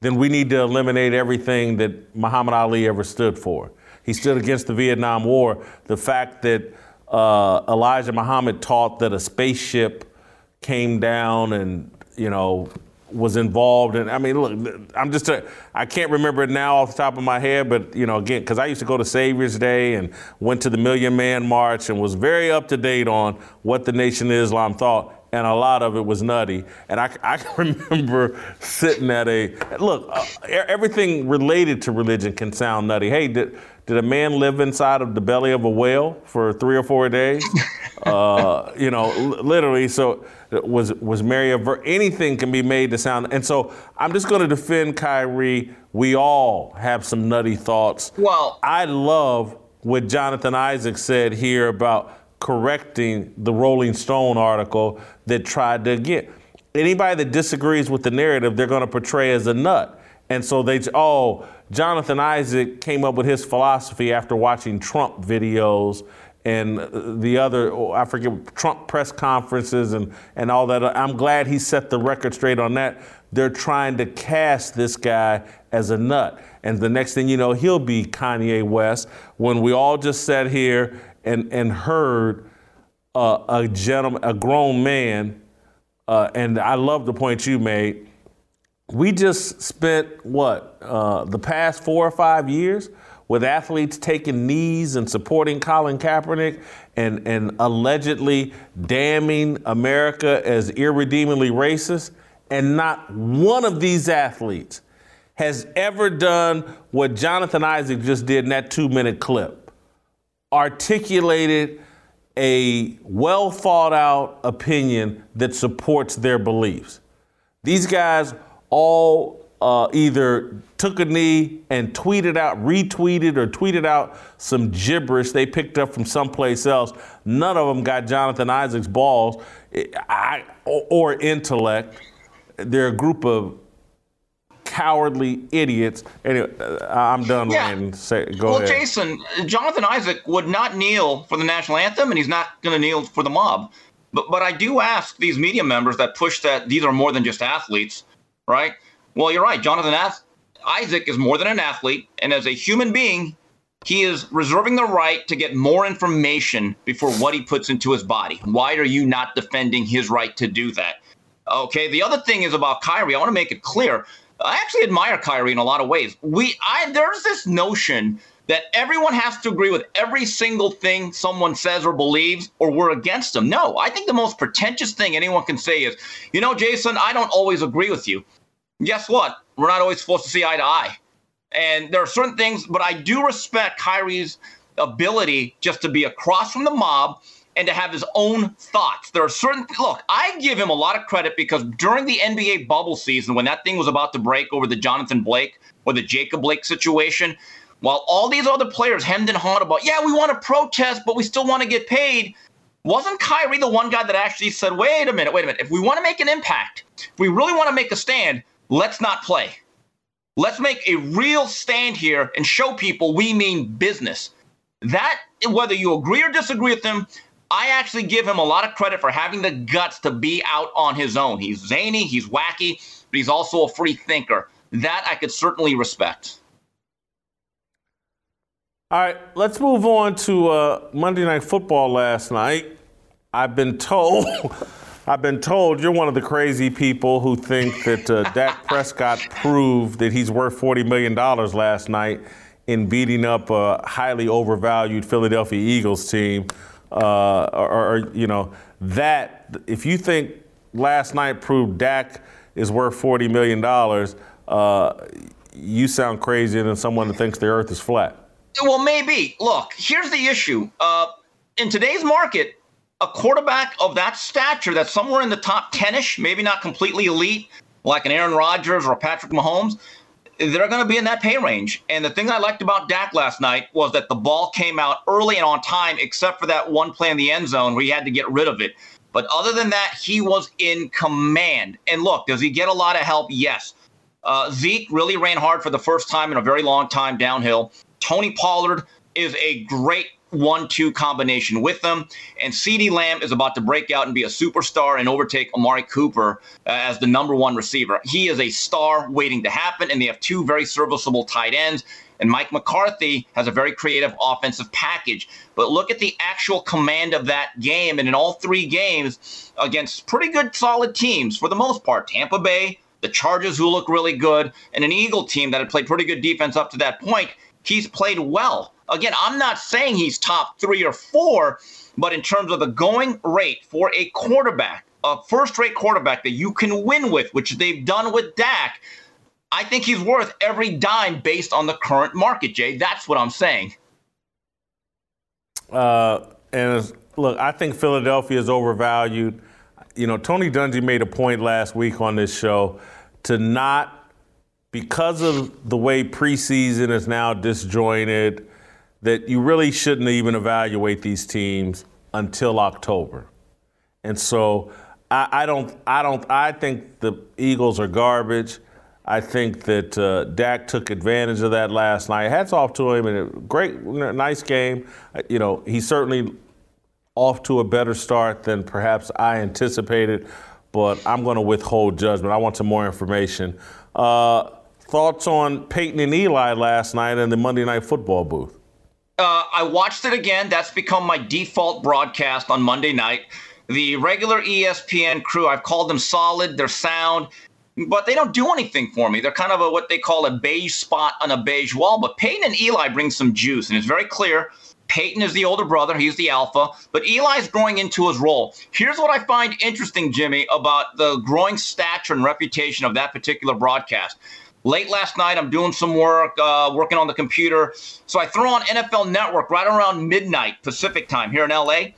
then we need to eliminate everything that Muhammad Ali ever stood for. He stood against the Vietnam War. The fact that uh, Elijah Muhammad taught that a spaceship came down and, you know, was involved and I mean look I'm just a, I can't remember it now off the top of my head but you know again cuz I used to go to Savior's Day and went to the Million Man March and was very up to date on what the Nation of Islam thought and a lot of it was nutty. And I, I can remember sitting at a look uh, everything related to religion can sound nutty. Hey did did a man live inside of the belly of a whale for 3 or 4 days uh, you know literally so was was Mary a ver- anything can be made to sound and so I'm just going to defend Kyrie. We all have some nutty thoughts. Well, I love what Jonathan Isaac said here about correcting the Rolling Stone article that tried to get anybody that disagrees with the narrative they're going to portray as a nut. And so they oh Jonathan Isaac came up with his philosophy after watching Trump videos and the other, oh, I forget, Trump press conferences and, and all that. I'm glad he set the record straight on that. They're trying to cast this guy as a nut. And the next thing you know, he'll be Kanye West when we all just sat here and, and heard uh, a gentleman, a grown man, uh, and I love the point you made. We just spent what, uh, the past four or five years with athletes taking knees and supporting Colin Kaepernick and, and allegedly damning America as irredeemably racist. And not one of these athletes has ever done what Jonathan Isaac just did in that two minute clip. articulated a well thought out opinion that supports their beliefs. These guys all uh, either took a knee and tweeted out, retweeted, or tweeted out some gibberish they picked up from someplace else. None of them got Jonathan Isaac's balls I, or intellect. They're a group of cowardly idiots. Anyway, uh, I'm done. Yeah. Say, go well, ahead. Jason, Jonathan Isaac would not kneel for the national anthem, and he's not going to kneel for the mob. But but I do ask these media members that push that these are more than just athletes, right? Well, you're right. Jonathan Isaac is more than an athlete, and as a human being, he is reserving the right to get more information before what he puts into his body. Why are you not defending his right to do that? Okay. The other thing is about Kyrie. I want to make it clear. I actually admire Kyrie in a lot of ways. We, I, there's this notion that everyone has to agree with every single thing someone says or believes, or we're against them. No, I think the most pretentious thing anyone can say is, you know, Jason, I don't always agree with you. Guess what? We're not always supposed to see eye to eye. And there are certain things, but I do respect Kyrie's ability just to be across from the mob and to have his own thoughts. There are certain look, I give him a lot of credit because during the NBA bubble season, when that thing was about to break over the Jonathan Blake or the Jacob Blake situation, while all these other players hemmed and hawed about, yeah, we want to protest, but we still want to get paid. Wasn't Kyrie the one guy that actually said, wait a minute, wait a minute, if we want to make an impact, if we really want to make a stand, let's not play. Let's make a real stand here and show people we mean business. That, whether you agree or disagree with him, I actually give him a lot of credit for having the guts to be out on his own. He's zany, he's wacky, but he's also a free thinker. That I could certainly respect. All right, let's move on to uh, Monday Night Football last night. I've been told, I've been told you're one of the crazy people who think that uh, Dak Prescott proved that he's worth forty million dollars last night in beating up a highly overvalued Philadelphia Eagles team. Uh, or, or, you know that if you think last night proved Dak is worth forty million dollars, uh, you sound crazier than someone that thinks the Earth is flat. Well, maybe. Look, here's the issue. Uh, in today's market, a quarterback of that stature that's somewhere in the top 10 ish, maybe not completely elite, like an Aaron Rodgers or a Patrick Mahomes, they're going to be in that pay range. And the thing I liked about Dak last night was that the ball came out early and on time, except for that one play in the end zone where he had to get rid of it. But other than that, he was in command. And look, does he get a lot of help? Yes. Uh, Zeke really ran hard for the first time in a very long time downhill. Tony Pollard is a great one two combination with them. And CeeDee Lamb is about to break out and be a superstar and overtake Amari Cooper uh, as the number one receiver. He is a star waiting to happen, and they have two very serviceable tight ends. And Mike McCarthy has a very creative offensive package. But look at the actual command of that game. And in all three games against pretty good, solid teams for the most part Tampa Bay, the Chargers, who look really good, and an Eagle team that had played pretty good defense up to that point, he's played well. Again, I'm not saying he's top three or four, but in terms of the going rate for a quarterback, a first rate quarterback that you can win with, which they've done with Dak, I think he's worth every dime based on the current market, Jay. That's what I'm saying. Uh, and look, I think Philadelphia is overvalued. You know, Tony Dungy made a point last week on this show to not, because of the way preseason is now disjointed, that you really shouldn't even evaluate these teams until October. And so I, I don't, I don't, I think the Eagles are garbage. I think that uh, Dak took advantage of that last night. Hats off to him, and a great, nice game. You know, he's certainly off to a better start than perhaps I anticipated, but I'm going to withhold judgment. I want some more information. Uh, thoughts on Peyton and Eli last night in the Monday Night Football booth? Uh, I watched it again. That's become my default broadcast on Monday night. The regular ESPN crew, I've called them solid. They're sound, but they don't do anything for me. They're kind of a, what they call a beige spot on a beige wall. But Peyton and Eli bring some juice, and it's very clear. Peyton is the older brother. He's the alpha, but Eli's growing into his role. Here's what I find interesting, Jimmy, about the growing stature and reputation of that particular broadcast. Late last night, I'm doing some work, uh, working on the computer. So I throw on NFL Network right around midnight Pacific time here in LA.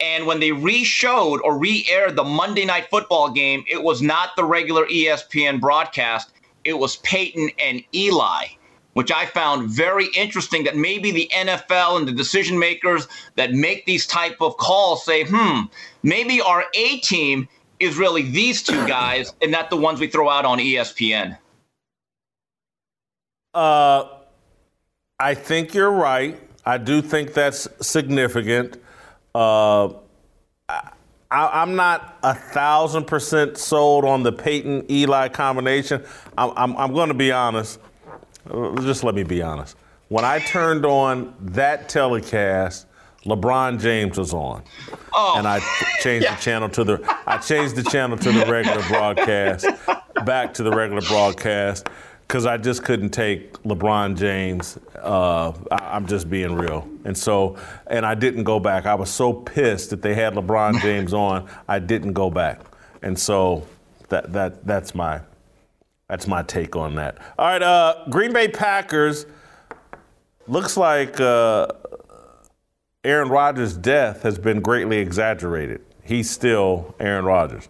And when they re-showed or re-aired the Monday Night Football game, it was not the regular ESPN broadcast. It was Peyton and Eli, which I found very interesting. That maybe the NFL and the decision makers that make these type of calls say, "Hmm, maybe our A team is really these two guys, and not the ones we throw out on ESPN." Uh, I think you're right. I do think that's significant. Uh, I, am not a thousand percent sold on the Peyton Eli combination. I'm, I'm, I'm going to be honest. Just let me be honest. When I turned on that telecast, LeBron James was on, oh. and I changed yeah. the channel to the I changed the channel to the regular broadcast, back to the regular broadcast because I just couldn't take LeBron James. Uh, I, am just being real, and so and I didn't go back. I was so pissed that they had LeBron James on. I didn't go back, and so that that that's my that's my take on that. All right, uh, Green Bay Packers looks like uh, Aaron Rodgers' death has been greatly exaggerated. He's still Aaron Rodgers.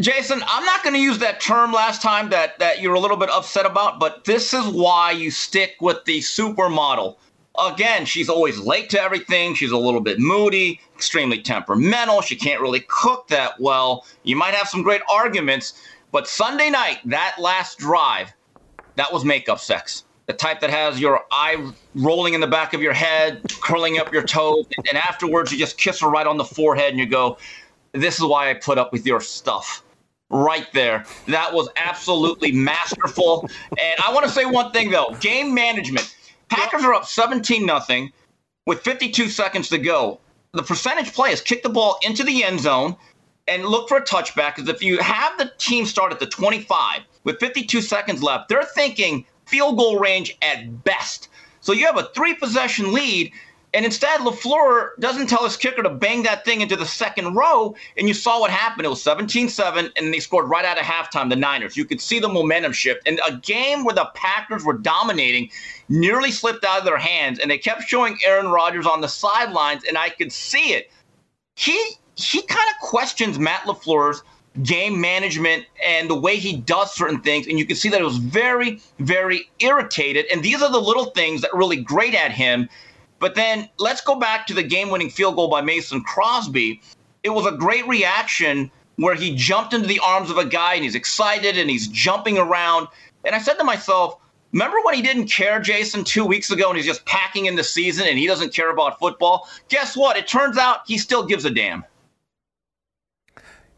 Jason, I'm not going to use that term last time that, that you're a little bit upset about, but this is why you stick with the supermodel. Again, she's always late to everything. She's a little bit moody, extremely temperamental. She can't really cook that well. You might have some great arguments, but Sunday night, that last drive, that was makeup sex. The type that has your eye rolling in the back of your head, curling up your toes, and afterwards you just kiss her right on the forehead and you go, This is why I put up with your stuff right there. That was absolutely masterful. And I want to say one thing though, game management. Packers are up 17 nothing with 52 seconds to go. The percentage play is kick the ball into the end zone and look for a touchback because if you have the team start at the 25 with 52 seconds left, they're thinking field goal range at best. So you have a three possession lead and instead, LaFleur doesn't tell his kicker to bang that thing into the second row. And you saw what happened. It was 17 7, and they scored right out of halftime, the Niners. You could see the momentum shift. And a game where the Packers were dominating nearly slipped out of their hands. And they kept showing Aaron Rodgers on the sidelines, and I could see it. He, he kind of questions Matt LaFleur's game management and the way he does certain things. And you can see that it was very, very irritated. And these are the little things that really grate at him but then let's go back to the game winning field goal by Mason Crosby. It was a great reaction where he jumped into the arms of a guy and he's excited and he's jumping around. And I said to myself, remember when he didn't care, Jason, two weeks ago and he's just packing in the season and he doesn't care about football? Guess what? It turns out he still gives a damn.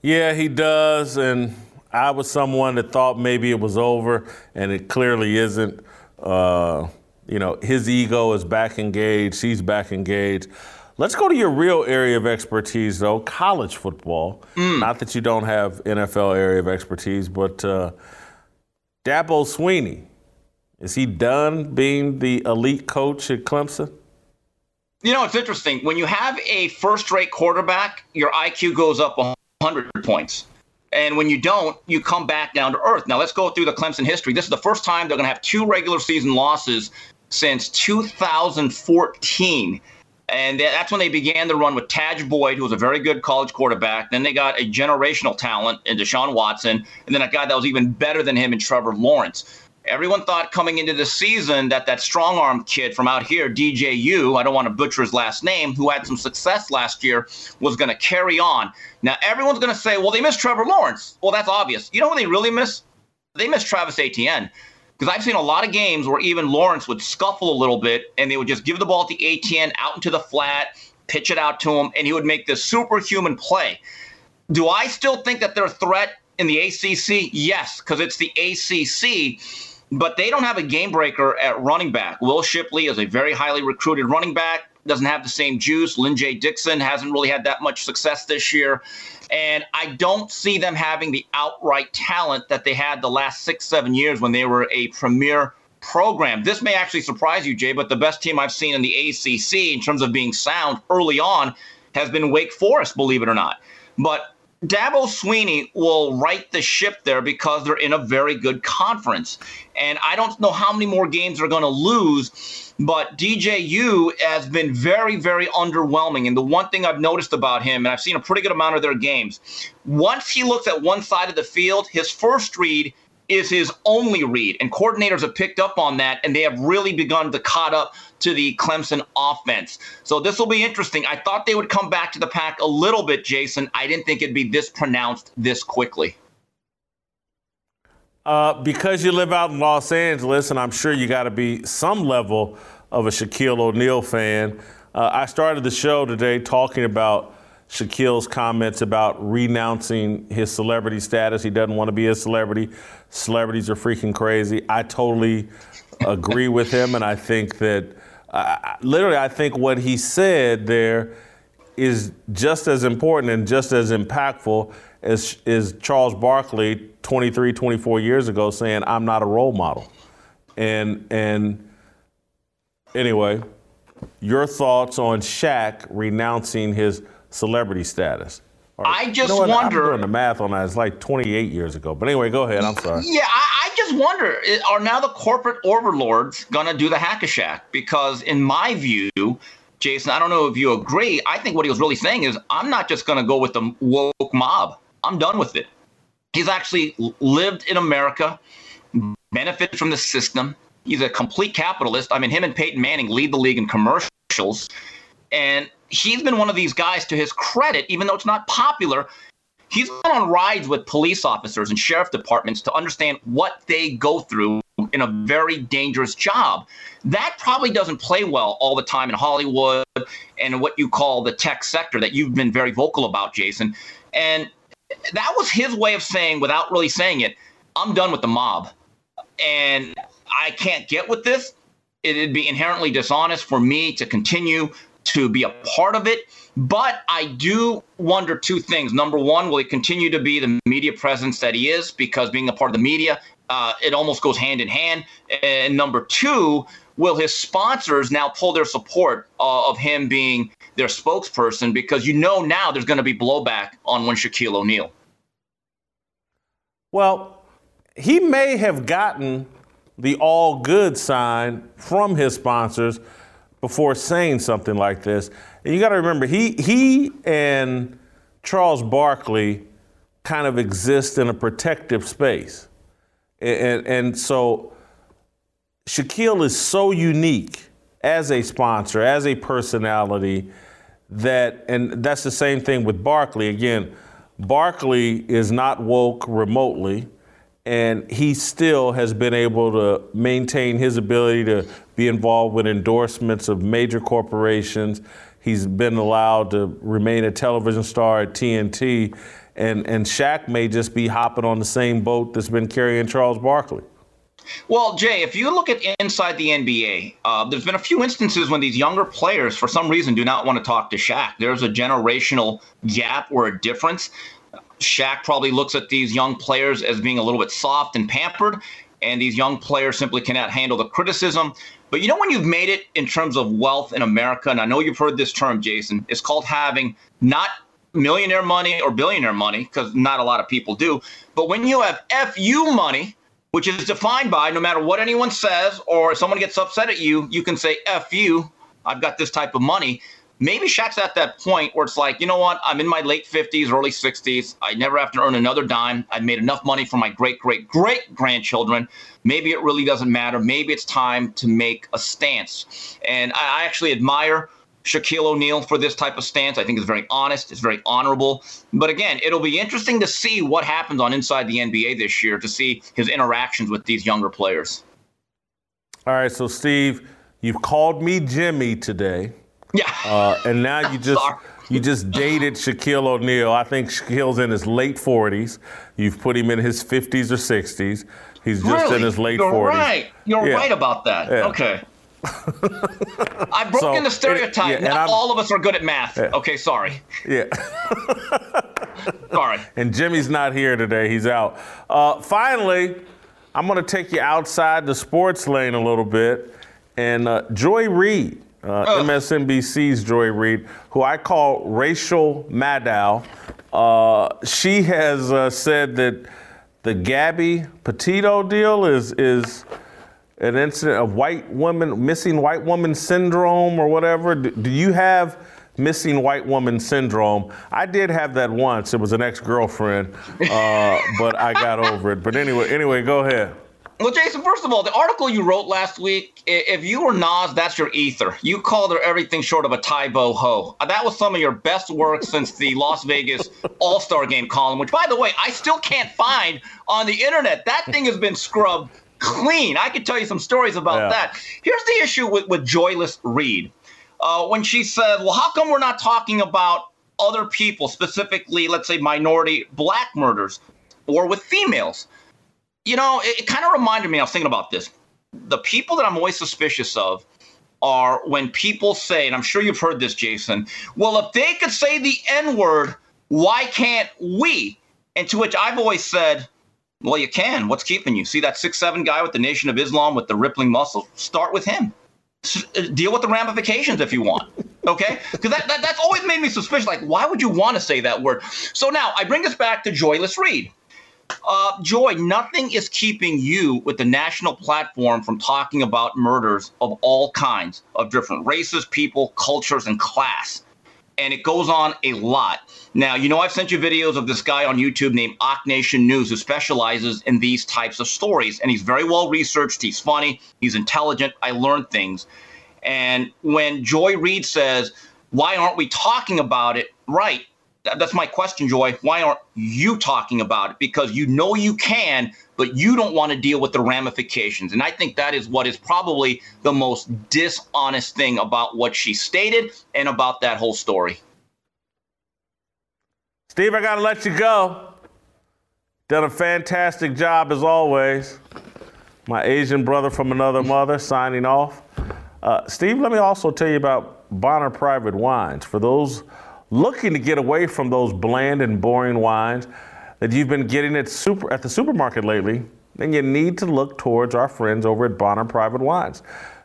Yeah, he does. And I was someone that thought maybe it was over, and it clearly isn't. Uh, you know, his ego is back engaged, he's back engaged. Let's go to your real area of expertise, though college football. Mm. Not that you don't have NFL area of expertise, but uh, Dabo Swinney, is he done being the elite coach at Clemson? You know, it's interesting. When you have a first rate quarterback, your IQ goes up 100 points. And when you don't, you come back down to earth. Now, let's go through the Clemson history. This is the first time they're going to have two regular season losses since 2014. And that's when they began the run with Tajh Boyd, who was a very good college quarterback. Then they got a generational talent in Deshaun Watson, and then a guy that was even better than him in Trevor Lawrence. Everyone thought coming into the season that that strong arm kid from out here, DJU, I don't want to butcher his last name, who had some success last year, was going to carry on. Now, everyone's going to say, well, they missed Trevor Lawrence. Well, that's obvious. You know what they really miss? They miss Travis Etienne. Because I've seen a lot of games where even Lawrence would scuffle a little bit and they would just give the ball to Etienne out into the flat, pitch it out to him, and he would make this superhuman play. Do I still think that they're a threat in the ACC? Yes, because it's the ACC. But they don't have a game breaker at running back. Will Shipley is a very highly recruited running back, doesn't have the same juice. Lyn-J Dixon hasn't really had that much success this year. And I don't see them having the outright talent that they had the last six, seven years when they were a premier program. This may actually surprise you, Jay, but the best team I've seen in the ACC in terms of being sound early on has been Wake Forest, believe it or not. But Dabo Swinney will right the ship there because they're in a very good conference. And I don't know how many more games they're going to lose, but DJU has been very, very underwhelming. And the one thing I've noticed about him, and I've seen a pretty good amount of their games, once he looks at one side of the field, his first read is his only read. And coordinators have picked up on that, and they have really begun to caught up to the Clemson offense. So this will be interesting. I thought they would come back to the pack a little bit, Jason. I didn't think it'd be this pronounced this quickly. Uh, because you live out in Los Angeles, and I'm sure you got to be some level of a Shaquille O'Neal fan. Uh, I started the show today talking about Shaquille's comments about renouncing his celebrity status. He doesn't want to be a celebrity. Celebrities are freaking crazy. I totally agree with him, and I think that uh, literally, I think what he said there is just as important and just as impactful as is Charles Barkley 23, 24 years ago saying, "I'm not a role model," and and anyway, your thoughts on Shaq renouncing his celebrity status? I just you know wonder. I'm doing the math on that. It's like 28 years ago. But anyway, go ahead. I'm sorry. Yeah, I, I just wonder are now the corporate overlords going to do the hack a Shaq? Because, in my view, Jason, I don't know if you agree. I think what he was really saying is, I'm not just going to go with the woke mob. I'm done with it. He's actually lived in America, benefited from the system. He's a complete capitalist. I mean, him and Peyton Manning lead the league in commercials. And he's been one of these guys to his credit, even though it's not popular. He's been on rides with police officers and sheriff departments to understand what they go through in a very dangerous job. That probably doesn't play well all the time in Hollywood and what you call the tech sector that you've been very vocal about, Jason. And that was his way of saying, without really saying it, I'm done with the mob. And I can't get with this. It'd be inherently dishonest for me to continue to be a part of it. But I do wonder two things. Number one, will he continue to be the media presence that he is? Because being a part of the media, uh, it almost goes hand in hand. And number two, will his sponsors now pull their support uh, of him being their spokesperson? Because you know now there's going to be blowback on one Shaquille O'Neal. Well, he may have gotten the all good sign from his sponsors before saying something like this. And you got to remember, he he and Charles Barkley kind of exist in a protective space, and and so Shaquille is so unique as a sponsor, as a personality, that and that's the same thing with Barkley. Again, Barkley is not woke remotely and he still has been able to maintain his ability to be involved with endorsements of major corporations. He's been allowed to remain a television star at TNT, and, and Shaq may just be hopping on the same boat that's been carrying Charles Barkley. Well, Jay, if you look at inside the NBA, uh, there's been a few instances when these younger players, for some reason, do not want to talk to Shaq. There's a generational gap or a difference. Shaq probably looks at these young players as being a little bit soft and pampered, and these young players simply cannot handle the criticism. But you know, when you've made it in terms of wealth in America, and I know you've heard this term, Jason, it's called having not millionaire money or billionaire money, because not a lot of people do. But when you have FU money, which is defined by no matter what anyone says or someone gets upset at you, you can say F you, I've got this type of money maybe Shaq's at that point where it's like, you know what? I'm in my late 50s, early 60s. I never have to earn another dime. I've made enough money for my great, great, great grandchildren. Maybe it really doesn't matter. Maybe it's time to make a stance. And I actually admire Shaquille O'Neal for this type of stance. I think it's very honest, it's very honorable. But again, it'll be interesting to see what happens on inside the NBA this year to see his interactions with these younger players. All right, so Steve, you've called me Jimmy today. Yeah. Uh, and now you just you just dated Shaquille O'Neal. I think Shaquille's in his late 40s. You've put him in his 50s or 60s. He's just really? in his late You're 40s. Right. You're yeah. right about that. Yeah. Okay. I've broken So, the stereotype. it- yeah, Not I'm- all of us are good at math. Yeah. Okay, sorry. Yeah. Sorry. and Jimmy's not here today. He's out. Uh, finally, I'm going to take you outside the sports lane a little bit. And uh, Joy Reid uh, MSNBC's Joy Reid, who I call Racial Maddow. Uh, she has uh, said that the Gabby Petito deal is is an incident of white woman missing white woman syndrome or whatever. Do, do you have missing white woman syndrome? I did have that once. It was an ex girlfriend, uh, but I got over it. But anyway, anyway, go ahead. Well, Jason, first of all, the article you wrote last week, if you were Nas, that's your ether. You called her everything short of a Tybo Bo Ho. Uh, that was some of your best work since the Las Vegas All Star Game column, which, by the way, I still can't find on the internet. That thing has been scrubbed clean. I could tell you some stories about yeah. that. Here's the issue with, with Joyless Reid. Uh, when she said, Well, how come we're not talking about other people, specifically, let's say, minority black murders or with females? you know, it, it kind of reminded me, I was thinking about this. The people that I'm always suspicious of are when people say, and I'm sure you've heard this, Jason, well, if they could say the N word, why can't we? And to which I've always said, well, you can. What's keeping you? See that six seven guy with the Nation of Islam with the rippling muscle? Start with him. S- uh, deal with the ramifications if you want. Okay? Because that, that, that's always made me suspicious. Like, why would you want to say that word? So now I bring this back to Joyless Reid. Uh, Joy, nothing is keeping you with the national platform from talking about murders of all kinds of different races, people, cultures, and class. And it goes on a lot. Now, you know, I've sent you videos of this guy on YouTube named Ak Nation News who specializes in these types of stories. And he's very well researched. He's funny. He's intelligent. I learned things. And when Joy Reid says, why aren't we talking about it? Right that's my question, Joy. Why aren't you talking about it? Because you know you can, but you don't want to deal with the ramifications. And I think that is what is probably the most dishonest thing about what she stated and about that whole story. Steve, I got to let you go. Done a fantastic job as always. My Asian brother from another mother signing off. Uh, Steve, let me also tell you about Bonner Private Wines. For those looking to get away from those bland and boring wines that you've been getting at, super, at the supermarket lately, then you need to look towards our friends over at Bonner Private Wines.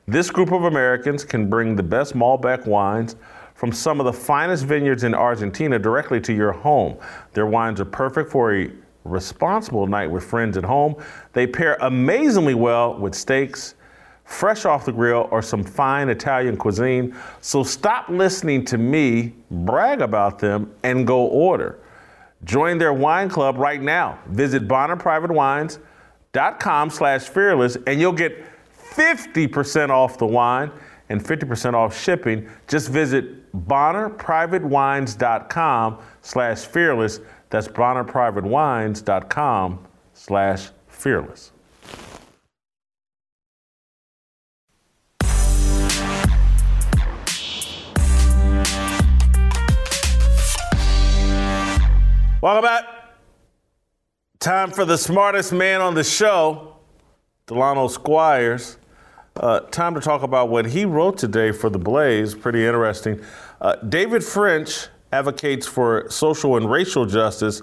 This group of Americans can bring the best Malbec wines from some of the finest vineyards in Argentina directly to your home. Their wines are perfect for a responsible night with friends at home. They pair amazingly well with steaks fresh off the grill, or some fine Italian cuisine. So stop listening to me brag about them and go order. Join their wine club right now. Visit bonnerprivatewines.com slash fearless and you'll get 50% off the wine and 50% off shipping. Just visit bonnerprivatewines.com slash fearless. That's bonnerprivatewines.com slash fearless. Welcome back. Time for the smartest man on the show, Delano Squires. Uh, time to talk about what he wrote today for The Blaze. Pretty interesting. Uh, David French advocates for social and racial justice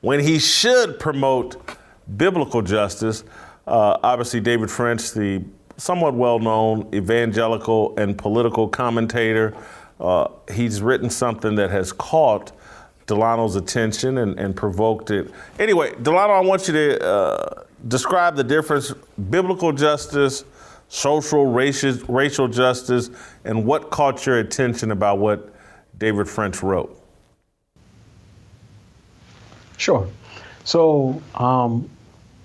when he should promote biblical justice. Uh, obviously, David French, the somewhat well known evangelical and political commentator, uh, he's written something that has caught Delano's attention and, and provoked it. Anyway, Delano, I want you to uh, describe the difference biblical justice, social, racial, racial justice, and what caught your attention about what David French wrote. Sure. So, um,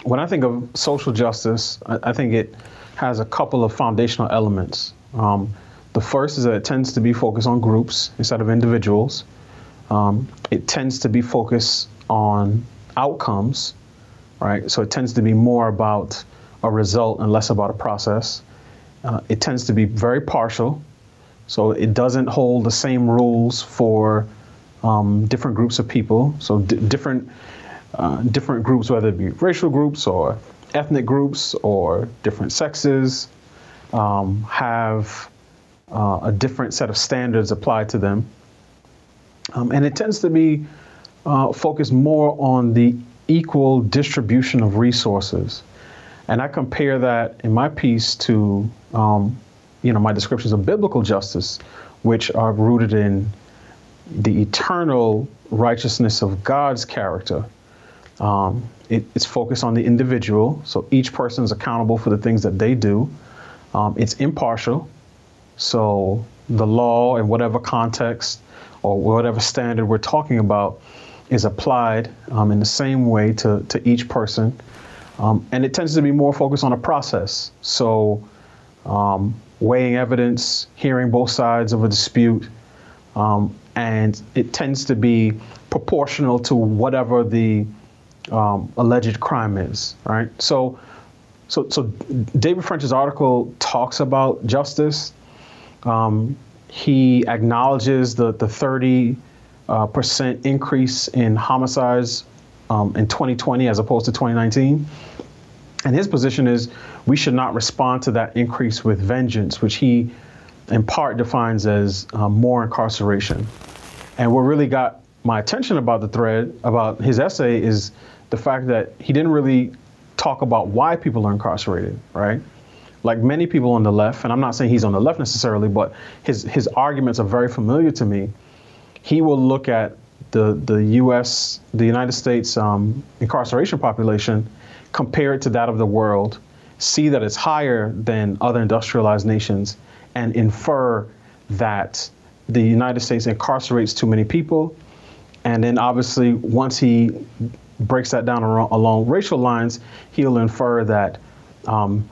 when I think of social justice, I, I, think it has a couple of foundational elements. Um, the first is that it tends to be focused on groups instead of individuals. Um, it tends to be focused on outcomes, right? So it tends to be more about a result and less about a process. Uh, it tends to be very partial, so it doesn't hold the same rules for um, different groups of people. So d- different uh, different groups, whether it be racial groups or ethnic groups or different sexes, um, have uh, a different set of standards applied to them. Um, and it tends to be uh, focused more on the equal distribution of resources. And I compare that in my piece to, um, you know, my descriptions of biblical justice, which are rooted in the eternal righteousness of God's character. Um, it, it's focused on the individual, so each person is accountable for the things that they do. Um, it's impartial, so the law in whatever context or whatever standard we're talking about is applied um, in the same way to, to each person. Um, and it tends to be more focused on a process. So, um, weighing evidence, hearing both sides of a dispute, um, and it tends to be proportional to whatever the um, alleged crime is, right? So, so, so David French's article talks about justice. Um, he acknowledges the the 30 uh, percent increase in homicides um, in 2020 as opposed to 2019. And his position is we should not respond to that increase with vengeance, which he in part defines as um, more incarceration. And what really got my attention about the thread, about his essay, is the fact that he didn't really talk about why people are incarcerated, right? Like many people on the left, and I'm not saying he's on the left necessarily, but his, his arguments are very familiar to me. He will look at the, the US, the United States um, incarceration population, compare it to that of the world, see that it's higher than other industrialized nations, and infer that the United States incarcerates too many people. And then obviously, once he breaks that down along racial lines, he'll infer that um,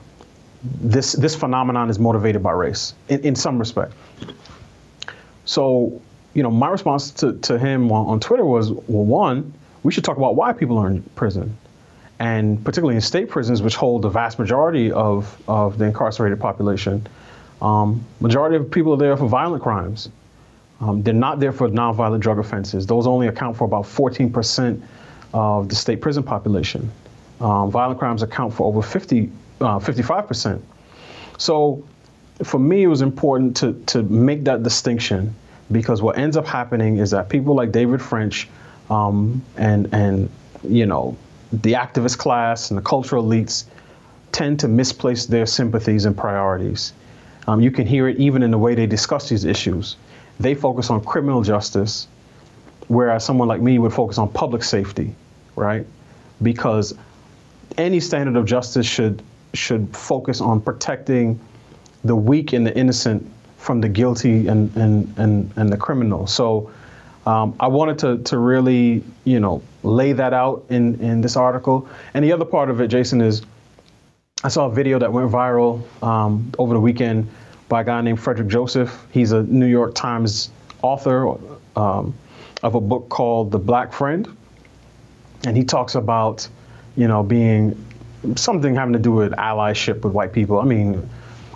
this this phenomenon is motivated by race in, in some respect. So, you know, my response to, to him on, on Twitter was, well, one, we should talk about why people are in prison. And particularly in state prisons, which hold the vast majority of, of the incarcerated population, um, majority of people are there for violent crimes. Um, they're not there for nonviolent drug offenses. Those only account for about 14% of the state prison population. Um, violent crimes account for over 50, uh, 55%. So for me, it was important to, to make that distinction because what ends up happening is that people like David French um, and, and, you know, the activist class and the cultural elites tend to misplace their sympathies and priorities. Um, you can hear it even in the way they discuss these issues. They focus on criminal justice, whereas someone like me would focus on public safety, right? Because any standard of justice should should focus on protecting the weak and the innocent from the guilty and and and, and the criminal. So um, I wanted to to really you know lay that out in in this article. And the other part of it, Jason, is I saw a video that went viral um, over the weekend by a guy named Frederick Joseph. He's a New York Times author um, of a book called The Black Friend, and he talks about, you know, being something having to do with allyship with white people. I mean,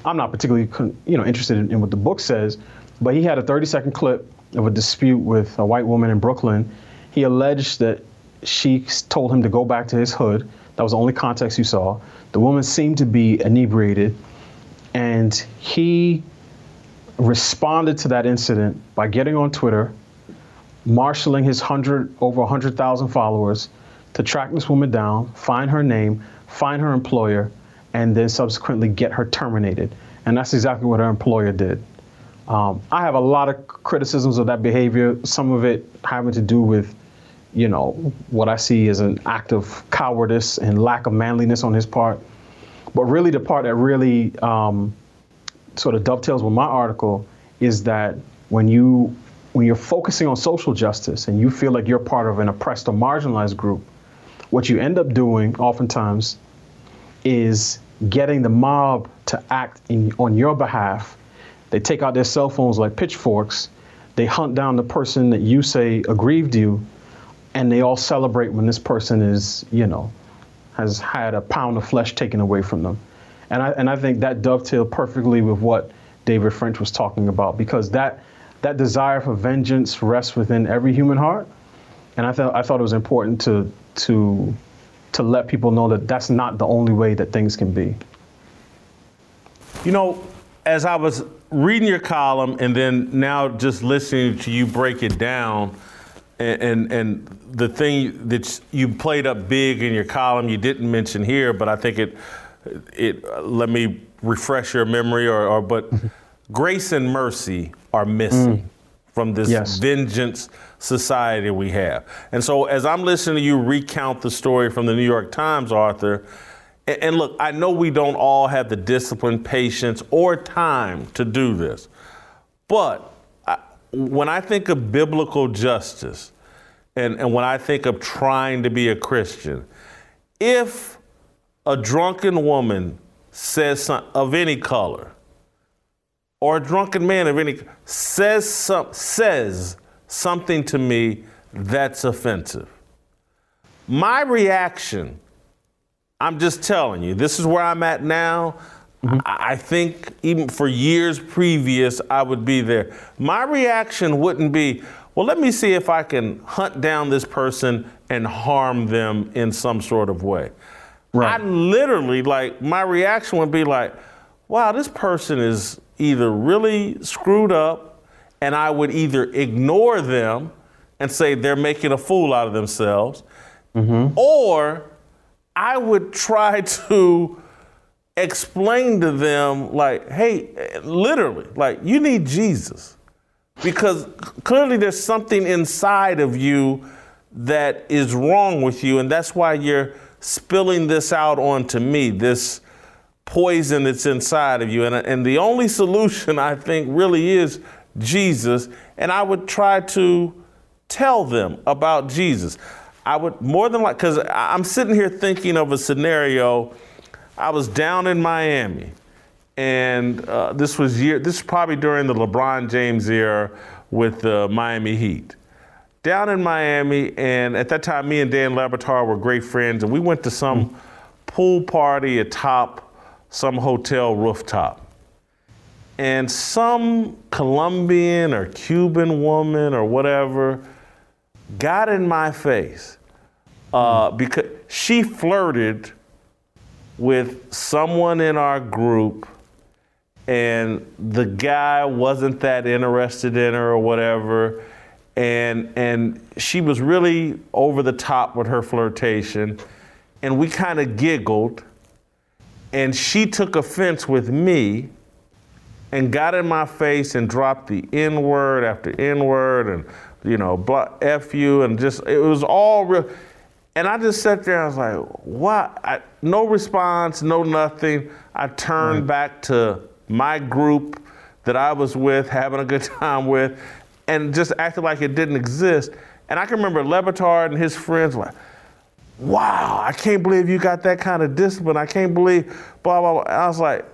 I'm not particularly, you know, interested in, in what the book says, but he had a 30-second clip of a dispute with a white woman in Brooklyn. He alleged that she told him to go back to his hood. That was the only context you saw. The woman seemed to be inebriated, and he responded to that incident by getting on Twitter, marshaling his hundred over 100,000 followers to track this woman down, find her name, find her employer, and then subsequently get her terminated. And that's exactly what her employer did. Um, I have a lot of criticisms of that behavior, some of it having to do with you know, what I see as an act of cowardice and lack of manliness on his part. But really, the part that really um, sort of dovetails with my article is that when you when you're focusing on social justice and you feel like you're part of an oppressed or marginalized group, what you end up doing oftentimes is getting the mob to act in, on your behalf. They take out their cell phones like pitchforks. They hunt down the person that you say aggrieved you and they all celebrate when this person is, you know, has had a pound of flesh taken away from them. And I, and I think that dovetailed perfectly with what David French was talking about because that, that desire for vengeance rests within every human heart. And I thought, I thought it was important to, to, to let people know that that's not the only way that things can be. You know, as I was reading your column and then now just listening to you break it down, and, and, and the thing that you played up big in your column, you didn't mention here, but I think it it. Let me refresh your memory, or, or but grace and mercy are missing mm. From this Yes. vengeance society we have. And so, as I'm listening to you recount the story from the New York Times, Arthur, and, and look, I know we don't all have the discipline, patience, or time to do this, but I, when I think of biblical justice, and, and when I think of trying to be a Christian, if a drunken woman says some, of any color, or a drunken man of any says some, says something to me that's offensive, my reaction, I'm just telling you, this is where I'm at now. Mm-hmm. I, I think even for years previous, I would be there. My reaction wouldn't be, well, let me see if I can hunt down this person and harm them in some sort of way. Right. I literally, like, my reaction would be like, wow, this person is either really screwed up, and I would either ignore them and say they're making a fool out of themselves, or I would try to explain to them, like, hey, literally, like, you need Jesus. Because clearly there's something inside of you that is wrong with you, and that's why you're spilling this out onto me, this poison that's inside of you. And, and the only solution, I think, really is Jesus. And I would try to tell them about Jesus. I would more than like, because I'm sitting here thinking of a scenario. I was down in Miami, and uh, this was year. This is probably during the LeBron James era with the Miami Heat. Down in Miami, and at that time, me and Dan Le Batard were great friends, and we went to some pool party atop some hotel rooftop. And some Colombian or Cuban woman or whatever got in my face uh, because she flirted with someone in our group and the guy wasn't that interested in her or whatever. And and she was really over the top with her flirtation. And we kind of giggled and she took offense with me and got in my face and dropped the N word after N word and, you know, blah, F you, and just, it was all real. And I just sat there, I was like, what? I, no response, no nothing. I turned back to my group that I was with, having a good time with, and just acted like it didn't exist. And I can remember Le Batard and his friends were like, wow, I can't believe you got that kind of discipline. I can't believe, blah, blah, blah. I was like,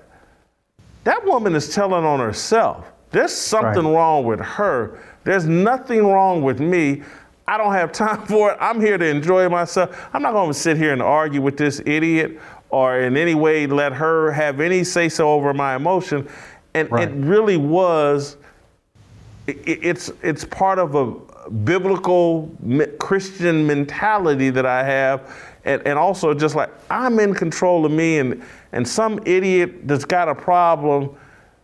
that woman is telling on herself. There's something Right. wrong with her. There's nothing wrong with me. I don't have time for it. I'm here to enjoy myself. I'm not going to sit here and argue with this idiot or in any way let her have any say so over my emotion. And Right. it really was i- i- it's it's part of a biblical Christian mentality that I have, and, and also just like I'm in control of me, and and some idiot that's got a problem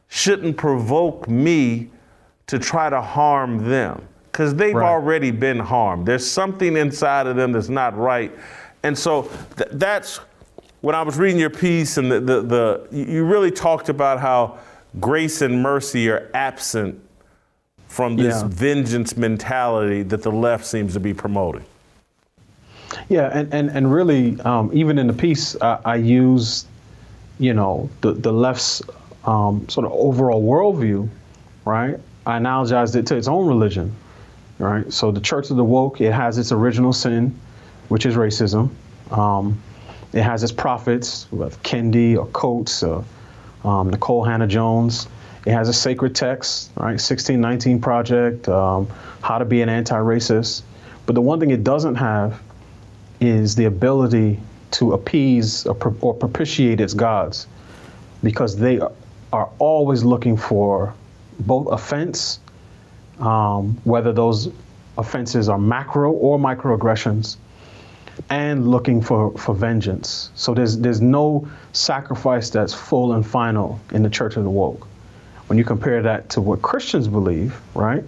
shouldn't provoke me to try to harm them because they've Right. already been harmed. There's something inside of them that's not right, and so th- that's when I was reading your piece, and the, the the you really talked about how grace and mercy are absent from this Yeah. vengeance mentality that the left seems to be promoting. Yeah, and, and, and really, um, even in the piece, I, I use, you know, the, the left's um, sort of overall worldview, right? I analogized it to its own religion, right? So the Church of the Woke, it has its original sin, which is racism. Um, it has its prophets, with Kendi or Coates, or um, Nikole Hannah-Jones. It has a sacred text, right? 1619 Project, um, How to Be an Anti-Racist. But the one thing it doesn't have is the ability to appease or, pro- or propitiate its gods because they are, are always looking for both offense, um, whether those offenses are macro or microaggressions, and looking for, for vengeance. So there's, there's no sacrifice that's full and final in the Church of the Woke. When you compare that to what Christians believe, right?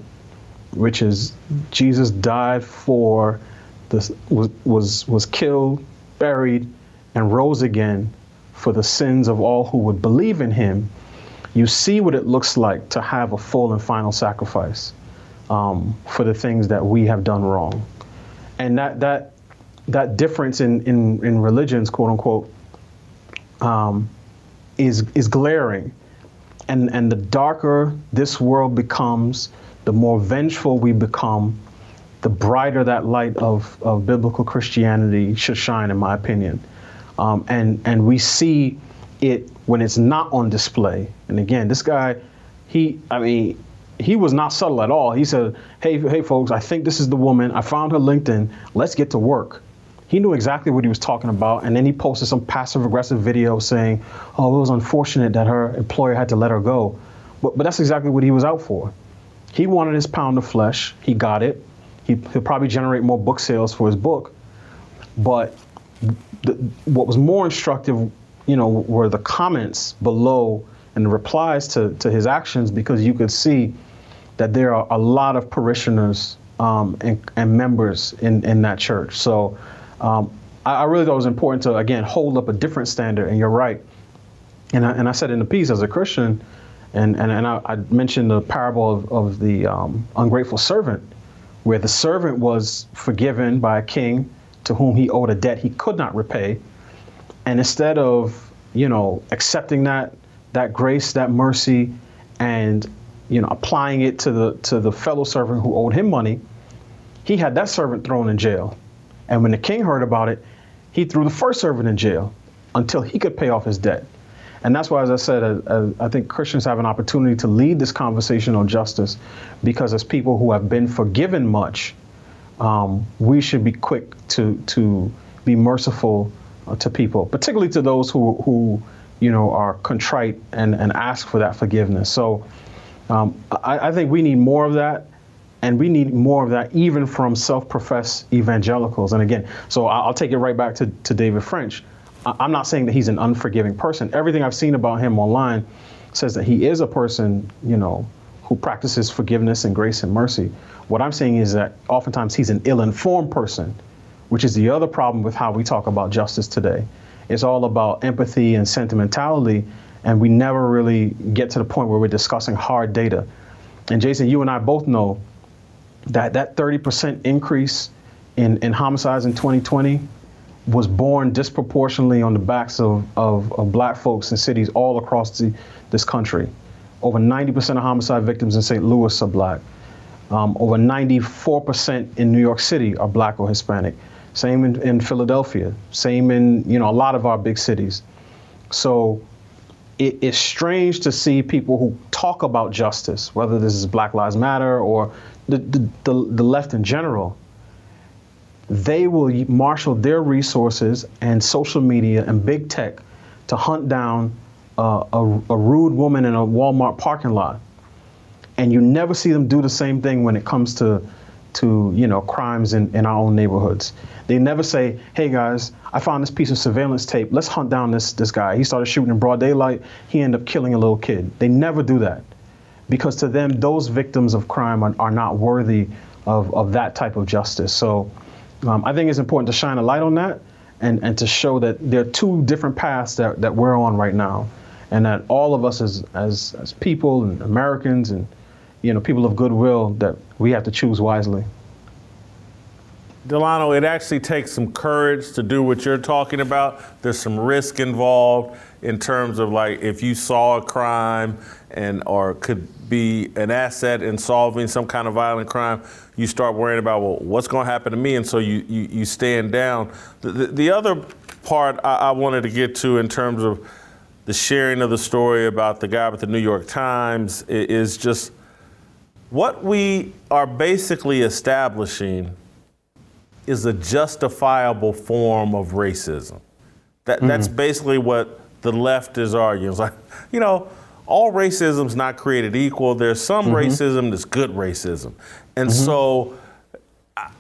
which is Jesus died for this was was was killed, buried, and rose again for the sins of all who would believe in him, you see what it looks like to have a full and final sacrifice um, for the things that we have done wrong. And that, that, that difference in, in, in religions, quote unquote, um, is, is glaring. And, and the darker this world becomes, the more vengeful we become, the brighter that light of, of biblical Christianity should shine, in my opinion. Um, and, and we see it when it's not on display. And again, this guy, he, I mean, he was not subtle at all. He said, "Hey, hey, folks, I think this is the woman. I found her LinkedIn. Let's get to work." He knew exactly what he was talking about, and then he posted some passive-aggressive video saying, "Oh, it was unfortunate that her employer had to let her go," but but that's exactly what he was out for. He wanted his pound of flesh. He got it. He, he'll probably generate more book sales for his book, but the, what was more instructive, you know, were the comments below and the replies to, to his actions because you could see that there are a lot of parishioners um, and, and, members in, in that church. So um, I, I, really thought it was important to, again, hold up a different standard. And you're right. And I, and I said in the piece, as a Christian, and, and, and I, I mentioned the parable of, of the um, ungrateful servant, where the servant was forgiven by a king to whom he owed a debt he could not repay. And instead of, you know, accepting that that grace, that mercy, and you know, applying it to the to the fellow servant who owed him money, he had that servant thrown in jail. And when the king heard about it, he threw the first servant in jail until he could pay off his debt. And that's why, as I said, uh, uh, I think Christians have an opportunity to lead this conversation on justice because, as people who have been forgiven much, um, we should be quick to, to be merciful uh, to people, particularly to those who, who you know, are contrite and, and ask for that forgiveness. So um, I, I think we need more of that and we need more of that even from self-professed evangelicals. And again so i'll take it right back to, to david french. I'm not saying that he's an unforgiving person. Everything i've seen about him online says that he is a person you know who practices forgiveness and grace and mercy. What i'm saying is that oftentimes he's an ill-informed person which is the other problem with how we talk about justice today. It's all about empathy and sentimentality, and we never really get to the point where we're discussing hard data. And Jason, you and I both know that that 30% increase in, in homicides in 2020 was born disproportionately on the backs of, of, of black folks in cities all across the, this country. Over 90% of homicide victims in St. Louis are black. Um, over 94% in New York City are black or Hispanic. Same in, in Philadelphia. Same in you know a lot of our big cities. So it, it's strange to see people who talk about justice, whether this is Black Lives Matter or the, the, the, left in general, they will marshal their resources and social media and big tech to hunt down uh, a, a, rude woman in a Walmart parking lot. And you never see them do the same thing when it comes to, to you know, crimes in, in our own neighborhoods. They never say, "Hey guys, I found this piece of surveillance tape. Let's hunt down this this guy. He started shooting in broad daylight. He ended up killing a little kid." They never do that because to them, those victims of crime are, are not worthy of, of that type of justice. So um, I think it's important to shine a light on that and, and to show that there are two different paths that, that we're on right now. And that all of us as, as, as people and Americans and you know people of goodwill that we have to choose wisely. Delano, it actually takes some courage to do what you're talking about. There's some risk involved in terms of like if you saw a crime and or could be an asset in solving some kind of violent crime, you start worrying about well, what's going to happen to me, and so you you, you stand down. The, the, the other part I, I wanted to get to in terms of the sharing of the story about the guy with the New York Times is just what we are basically establishing is a justifiable form of racism. That, mm-hmm. That's basically what the left is arguing. It's like, you know, all racism is not created equal. There's some mm-hmm. racism that's good racism. And mm-hmm. so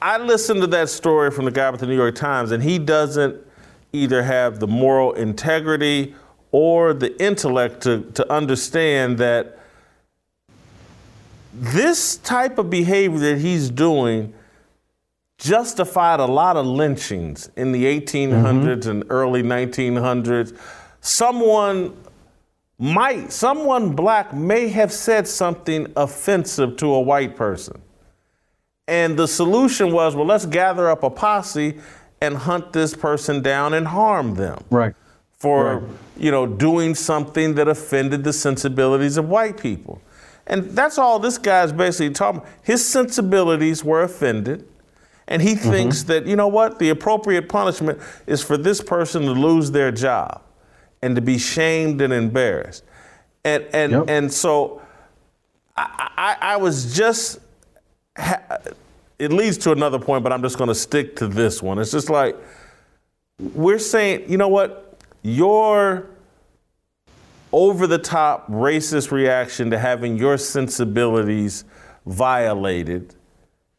I listened to that story from the guy with the New York Times, and he doesn't either have the moral integrity or the intellect to, to understand that this type of behavior that he's doing justified a lot of lynchings in the 1800s mm-hmm. and early 1900s. Someone might, someone black may have said something offensive to a white person. And the solution was, well, let's gather up a posse and hunt this person down and harm them. Right. For, Right. you know, doing something that offended the sensibilities of white people. And that's all this guy's basically talking about. His sensibilities were offended. And he Mm-hmm. thinks that, you know what, the appropriate punishment is for this person to lose their job and to be shamed and embarrassed. And and Yep. and so I, I, I was just ha- it leads to another point, but I'm just going to stick to this one. It's just like we're saying, you know what, your over the top racist reaction to having your sensibilities violated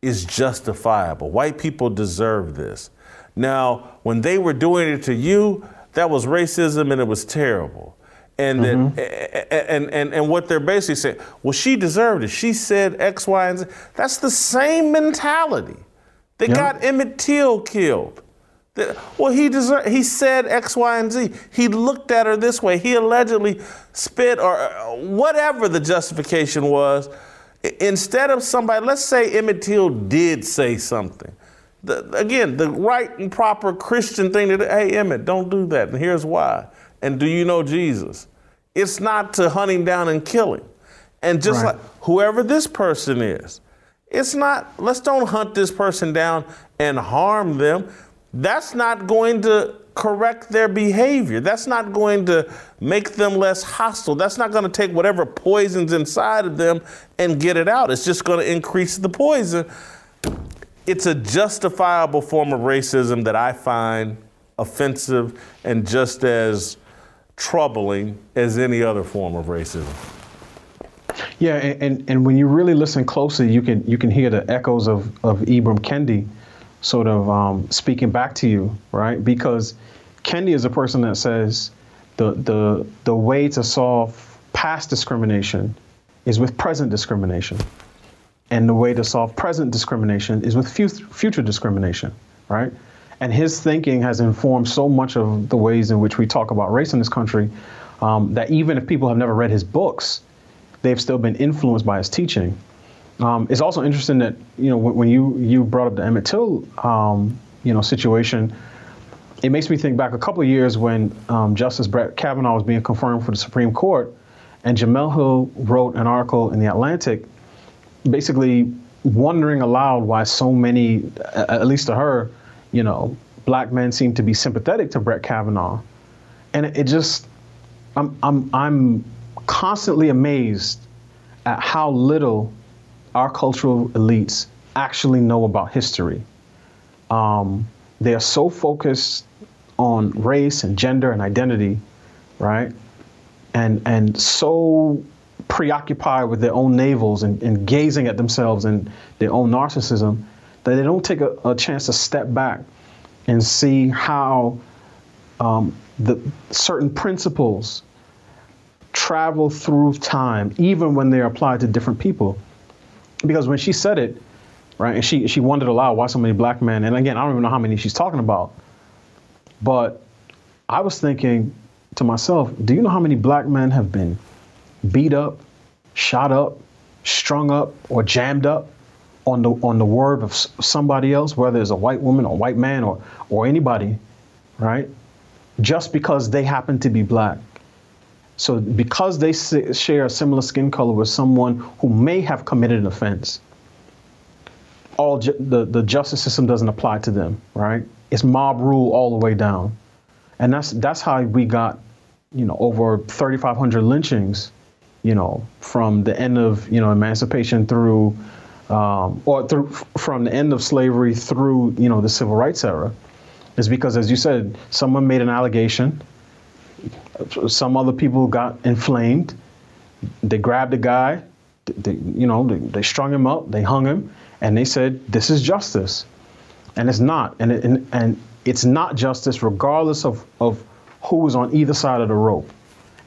is justifiable. White people deserve this. Now, when they were doing it to you, that was racism and it was terrible. And that, and, and and what they're basically saying, well, she deserved it. She said X, Y, and Z. That's the same mentality. They Yeah. got Emmett Till killed. Well, he deserved. He said X, Y, and Z. He looked at her this way. He allegedly spit or uh, whatever the justification was. Instead of somebody, let's say Emmett Till did say something. The, again, the right and proper Christian thing to do, hey Emmett, don't do that, and here's why. And do you know Jesus? It's not to hunt him down and kill him. And just Right. like whoever this person is, it's not, let's don't hunt this person down and harm them. That's not going to correct their behavior. That's not going to make them less hostile. That's not going to take whatever poison's inside of them and get it out. It's just going to increase the poison. It's a justifiable form of racism that I find offensive and just as troubling as any other form of racism. Yeah, and, and, when you really listen closely, you can you can hear the echoes of, of Ibram Kendi sort of um, speaking back to you, right? Because Kendi is a person that says the the the way to solve past discrimination is with present discrimination, and the way to solve present discrimination is with fu- future discrimination, right? And his thinking has informed so much of the ways in which we talk about race in this country um, that even if people have never read his books, they've still been influenced by his teaching. Um, it's also interesting that you know when, when you you brought up the Emmett Till um, you know situation, it makes me think back a couple of years when um, Justice Brett Kavanaugh was being confirmed for the Supreme Court, and Jemele Hill wrote an article in the Atlantic, basically wondering aloud why so many, at least to her, you know, black men seem to be sympathetic to Brett Kavanaugh, and it, just I'm I'm I'm constantly amazed at how little our cultural elites actually know about history. Um, they are so focused on race and gender and identity, right? And and so preoccupied with their own navels and, and gazing at themselves and their own narcissism that they don't take a, a chance to step back and see how um, the certain principles travel through time, even when they're applied to different people. Because when she said it, right, and she she wondered aloud why so many black men, and again, I don't even know how many she's talking about, but I was thinking to myself, do you know how many black men have been beat up, shot up, strung up, or jammed up on the on the word of somebody else, whether it's a white woman or white man or or anybody, right? Just because they happen to be black. So because they share a similar skin color with someone who may have committed an offense, all ju- the the justice system doesn't apply to them, right? It's mob rule all the way down, and that's that's how we got, you know, over 3,500 lynchings, you know, from the end of you know emancipation through, um, or through from the end of slavery through you know the civil rights era, is because as you said, someone made an allegation, some other people got inflamed. They grabbed a guy, they, you know, they, they strung him up, they hung him, and they said, "This is justice," and it's not, and it, and, and it's not justice regardless of of who was on either side of the rope.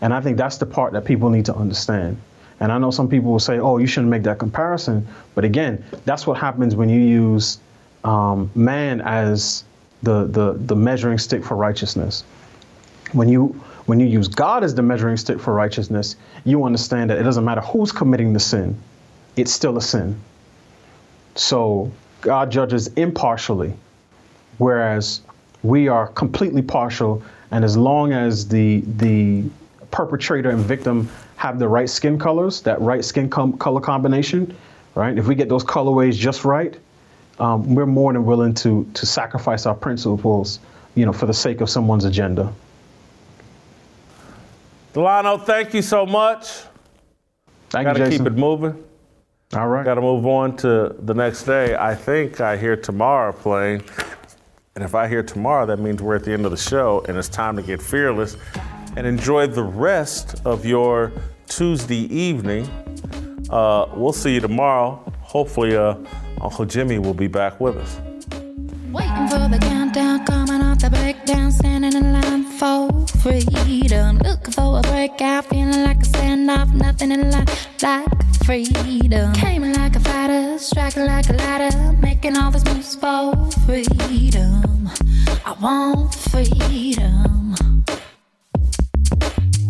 And I think that's the part that people need to understand. And I know some people will say, "Oh, you shouldn't make that comparison," but again, that's what happens when you use um, man as the, the the measuring stick for righteousness when you When you use God as the measuring stick for righteousness, you understand that it doesn't matter who's committing the sin, it's still a sin. So God judges impartially, whereas we are completely partial. And as long as the the perpetrator and victim have the right skin colors, that right skin com- color combination, right? If we get those colorways just right, um, we're more than willing to to sacrifice our principles, you know, for the sake of someone's agenda. Delano, thank you so much. Thank Got you, Jason. keep it moving. All right. Got to move on to the next day. I think I hear tomorrow playing. And if I hear tomorrow, that means we're at the end of the show and it's time to get fearless and enjoy the rest of your Tuesday evening. Uh, we'll see you tomorrow. Hopefully, uh, Uncle Jimmy will be back with us. Waiting for the countdown, coming off the breakdown, standing in line for freedom. Looking for a breakout, feeling like a standoff, nothing in life like freedom. Came like a fighter, striking like a ladder, making all moves for freedom. I want freedom.